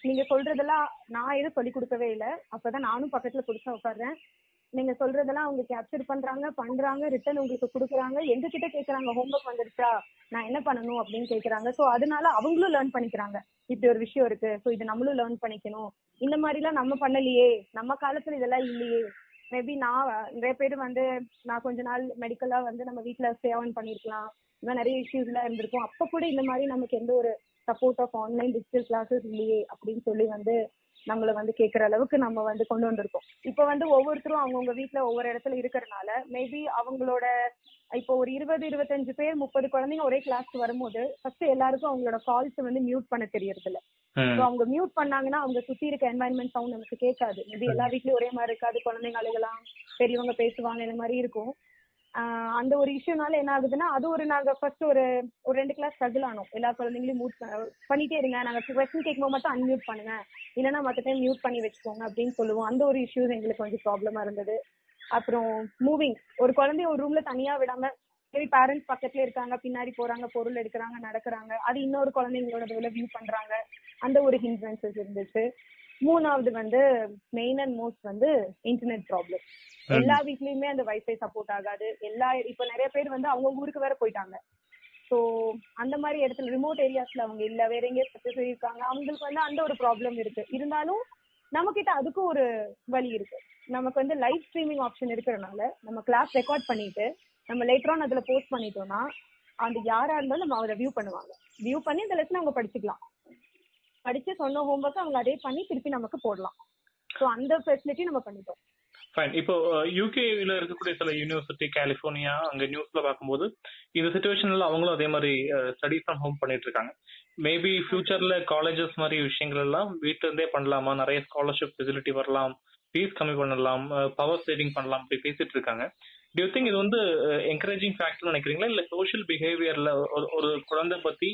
நீங்க சொல்றதெல்லாம் நான் எதுவும் சொல்லி கொடுக்கவே இல்லை. அப்பதான் நானும் பக்கத்துல புதுசா உட்காடுறேன் நீங்க சொல்றதெல்லாம் அவங்க கேப்சர் பண்றாங்க பண்றாங்க ரிட்டர்ன் உங்களுக்கு கொடுக்குறாங்க. எங்க கிட்ட கேக்குறாங்க ஹோம்ஒர்க் வந்துருச்சா? நான் என்ன பண்ணணும் அப்படின்னு கேக்குறாங்க. சோ அதனால அவங்களும் லேர்ன் பண்ணிக்கிறாங்க. இப்படி ஒரு விஷயம் இருக்கு. சோ இது நம்மளும் லேர்ன் பண்ணிக்கணும். இந்த மாதிரி எல்லாம் நம்ம பண்ணலையே. நம்ம காலத்துல இதெல்லாம் இல்லையே. மேபி நான் நிறைய பேர் வந்து நான் கொஞ்ச நாள் மெடிக்கலா வந்து நம்ம வீட்ல ஸ்டே ஆன் பண்ணிருக்கலாம். இந்த மாதிரி நிறைய இஷ்யூஸ் எல்லாம் இருந்திருக்கும். அப்ப கூட இந்த மாதிரி நமக்கு எந்த ஒரு support of online digital classes இல்லையே அப்படின்னு சொல்லி வந்து நம்மள வந்து கேக்குற அளவுக்கு நம்ம வந்து கொண்டு வந்திருக்கோம். இப்போ வந்து ஒவ்வொருத்தரும் அவங்கவுங்க வீட்ல ஒவ்வொரு இடத்துல இருக்கறனால மேபி அவங்களோட இப்போ ஒரு இருபது இருபத்தஞ்சு பேர் முப்பது குழந்தைங்க ஒரே கிளாஸ்க்கு வரும்போது ஃபர்ஸ்ட் எல்லாருக்கும் அவங்களோட கால்ஸ் வந்து மியூட் பண்ண தெரியறது இல்ல அவங்க மியூட் பண்ணாங்கன்னா அவங்க சுத்தி இருக்க என்வாயன்மெண்ட் சவுண்ட் நமக்கு கேட்காது. மேபி எல்லா வீட்லயும் ஒரே மாதிரி இருக்காது குழந்தைங்க அழுகலாம் பெரியவங்க பேசுவாங்க இந்த மாதிரி இருக்கும். அந்த ஒரு இஷ்யூனால என்ன ஆகுதுன்னா அது ஒரு நாங்க ஃபர்ஸ்ட் ஒரு ஒரு ரெண்டு கிளாஸ் ஸ்ட்ரகிள் ஆனோம். எல்லா குழந்தைங்களையும் மியூட் பண்ணிட்டே இருங்க. நாங்க கொஸ்டின் கேட்கும்போது மட்டும் அன்மியூட் பண்ணுங்க. இல்லைன்னா மற்ற டைம் மியூட் பண்ணி வச்சுக்கோங்க அப்படின்னு சொல்லுவோம். அந்த ஒரு இஷ்யூஸ் எங்களுக்கு கொஞ்சம் ப்ராப்ளமா இருந்தது. அப்புறம் மூவிங் ஒரு குழந்தைய ஒரு ரூம்ல தனியா விடாம சரி பேரண்ட்ஸ் பக்கத்துல இருக்காங்க பின்னாடி போறாங்க பொருள் எடுக்கிறாங்க நடக்கிறாங்க. அது இன்னொரு குழந்தைங்களோட இதுல வியூ பண்றாங்க. அந்த ஒரு ஹிண்ட்ரன்சஸ் இருந்துச்சு. மூணாவது வந்து மெயின் அண்ட் மோஸ்ட் வந்து இன்டர்நெட் ப்ராப்ளம் எல்லா வீட்லயுமே அந்த வைஃபை சப்போர்ட் ஆகாது. எல்லா இப்ப நிறைய பேர் வந்து அவங்க ஊருக்கு வேற போயிட்டாங்க. சோ அந்த மாதிரி இடத்துல ரிமோட் ஏரியாஸ்ல அவங்க இல்ல. வேற எங்கேயோ சக்சஸ் இருக்காங்க அவங்களுக்கு வந்து அந்த ஒரு ப்ராப்ளம் இருக்கு. இருந்தாலும் நம்ம கிட்ட அதுக்கும் ஒரு வழி இருக்கு. நமக்கு வந்து லைவ் ஸ்ட்ரீமிங் ஆப்ஷன் இருக்கிறனால நம்ம கிளாஸ் ரெக்கார்ட் பண்ணிட்டு நம்ம லேட்டர் ஆன் அதுல போஸ்ட் பண்ணிட்டோம்னா அந்த யாரா இருந்தாலும் நம்ம அதை வியூ பண்ணுவாங்க. வியூ பண்ணி இந்த லெசன் அவங்க படிச்சுக்கலாம். படிச்சு சொன்ன ஹோம்ஒர்க் அவங்க அதே பண்ணி திருப்பி நமக்கு போடலாம். ஸோ அந்த ஃபெசிலிட்டி நம்ம பண்ணிட்டோம். ஃபைன் இப்போ uh, யூகேல இருக்கக்கூடிய சில யூனிவர்சிட்டி கலிபோர்னியா அங்க நியூஸ்ல பார்க்கும்போது இந்த சுச்சுவேஷன்ல அவங்களும் அதே மாதிரி ஸ்டடி ஃப்ரம் ஹோம் பண்ணிட்டு இருக்காங்க மேபி ஃபியூச்சர்ல காலேஜஸ் மாதிரி விஷயங்கள் எல்லாம் வீட்டுல இருந்தே பண்ணலாமா? நிறைய ஸ்காலர்ஷிப் ஃபெசிலிட்டி வரலாம். ஃபீஸ் கம்மி பண்ணலாம். Uh, பவர் சேவிங் பண்ணலாம். அப்படி பேசிட்டு இருக்காங்க. டியூ திங்க் இது வந்து uh, என்கரேஜிங் ஃபேக்டர் நினைக்கிறீங்களா? இல்ல சோஷியல் பிஹேவியர்ல ஒரு குழந்தை பத்தி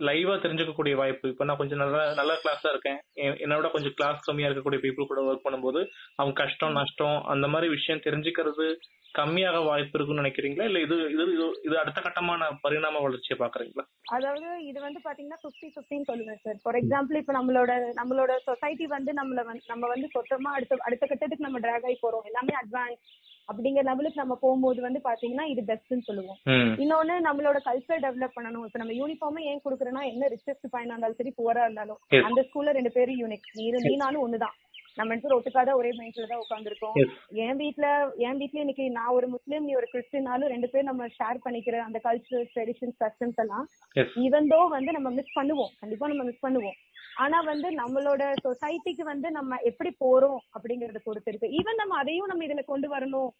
லைவா தெரிஞ்சுக்கக்கூடிய வாய்ப்பு. இப்போ நான் கொஞ்சம் நல்ல நல்ல கிளாஸா இருக்கேன். என்னோட கொஞ்சம் கிளாஸ் கம்மியா இருக்கக்கூடிய பீப்புள் கூட ஒர்க் பண்ணும்போது அவங்க கஷ்டம் நஷ்டம் அந்த மாதிரி விஷயம் தெரிஞ்சுக்கிறது கம்மியாக வாய்ப்பு இருக்குன்னு நினைக்கிறீங்களா? இல்ல இது இது இது- அடுத்த கட்டமான பரிணாம வளர்ச்சியை பாக்குறீங்களா அதாவது இது வந்து பாத்தீங்கன்னா பிப்டி பிப்டின்னு சொல்லுவேன் சார் ஃபார் எக்ஸாம்பிள் இப்ப நம்மளோட நம்மளோட சொசைட்டி வந்து நம்மள வந்து நம்ம வந்து சொத்தமா அடுத்த அடுத்த கட்டத்துக்கு நம்ம டிராக் ஆகி போறோம். எல்லாமே அட்வான்ஸ் அப்படிங்கிற லெவலுக்கு நம்ம போகும்போது வந்து பாத்தீங்கன்னா இது பெஸ்ட்னு சொல்லுவோம். இன்னொன்னு நம்மளோட கல்ச்சர் டெவலப் பண்ணணும். இப்ப நம்ம யூனிஃபார்ம் ஏன் கொடுக்குறோம்னா என்ன ரிச்சஸ்ட் பையனா இருந்தாலும் சரி புவரா இருந்தாலும். அந்த ஸ்கூல்ல ரெண்டு பேரும் யூனிக் நீ நானும் ஒண்ணுதான். நம்ம ரெண்டு பேரும் ஒட்டுக்காத ஒரே பெஞ்ச்ல தான் உட்காந்துருக்கோம். என் வீட்ல என் வீட்ல இன்னைக்கு நான் ஒரு முஸ்லீம் நீ ஒரு கிறிஸ்டினாலும் ரெண்டு பேரும் நம்ம ஷேர் பண்ணிக்கிற அந்த கல்ச்சர் ட்ரெடிஷன்ஸ் கஸ்டம்ஸ் எல்லாம் எஸ் ஈவன் தோ வந்து நம்ம மிஸ் பண்ணுவோம். கண்டிப்பா நம்ம மிஸ் பண்ணுவோம். ஆனா வந்து நம்மளோட சொசைட்டிக்கு வந்து நம்ம எப்படி போறோம் அப்படிங்கறத பொறுத்து இருக்கு. ஈவன் நம்ம அதையும் நம்ம இதுல கொண்டு வரணும்.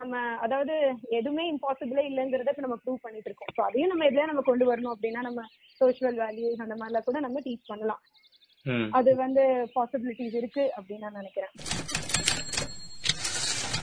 நம்ம அதாவது எதுவுமே இம்பாசிபிளே இல்லைங்கிறத இப்ப நம்ம ப்ரூவ் பண்ணிட்டு இருக்கோம். ஸோ அதையும் நம்ம எதுலயா நம்ம கொண்டு வரணும் அப்படின்னா நம்ம சோஷியல் வேல்யூஸ் அந்த மாதிரிலாம் கூட நம்ம டீச் பண்ணலாம். அது வந்து பாசிபிலிட்டிஸ் இருக்கு அப்படின்னு நான் நினைக்கிறேன்.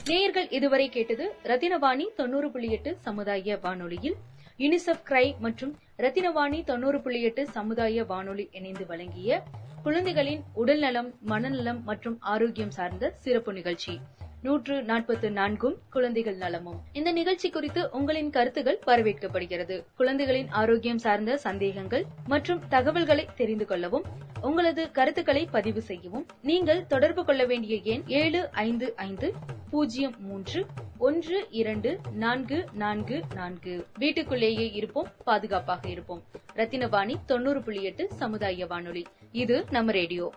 நேயர்கள் இதுவரை கேட்டது ரத்தினவாணி தொண்ணூறு புள்ளி எட்டு சமுதாய வானொலியில். யுனிசெஃப் கிரை மற்றும் ரத்தினவாணி தொண்ணூறு புள்ளி எட்டு சமுதாய வானொலி இணைந்து வழங்கிய குழந்தைகளின் உடல்நலம் மனநலம் மற்றும் ஆரோக்கியம் சார்ந்த சிறப்பு நிகழ்ச்சி. நூற்று நாற்பத்து நான்கும் குழந்தைகள் நலமும். இந்த நிகழ்ச்சி குறித்து உங்களின் கருத்துகள் வரவேற்கப்படுகிறது. குழந்தைகளின் ஆரோக்கியம் சார்ந்த சந்தேகங்கள் மற்றும் தகவல்களை தெரிந்து கொள்ளவும் உங்களது கருத்துக்களை பதிவு செய்யவும் நீங்கள் தொடர்பு கொள்ள வேண்டிய எண் ஏழு ஐந்து ஐந்து பூஜ்ஜியம் மூன்று ஒன்று இரண்டு நான்கு நான்கு நான்கு. வீட்டுக்குள்ளேயே இருப்போம் பாதுகாப்பாக இருப்போம். ரத்தினவாணி தொண்ணூறு புள்ளி எட்டு சமுதாய வானொலி. இது நம்ம ரேடியோ.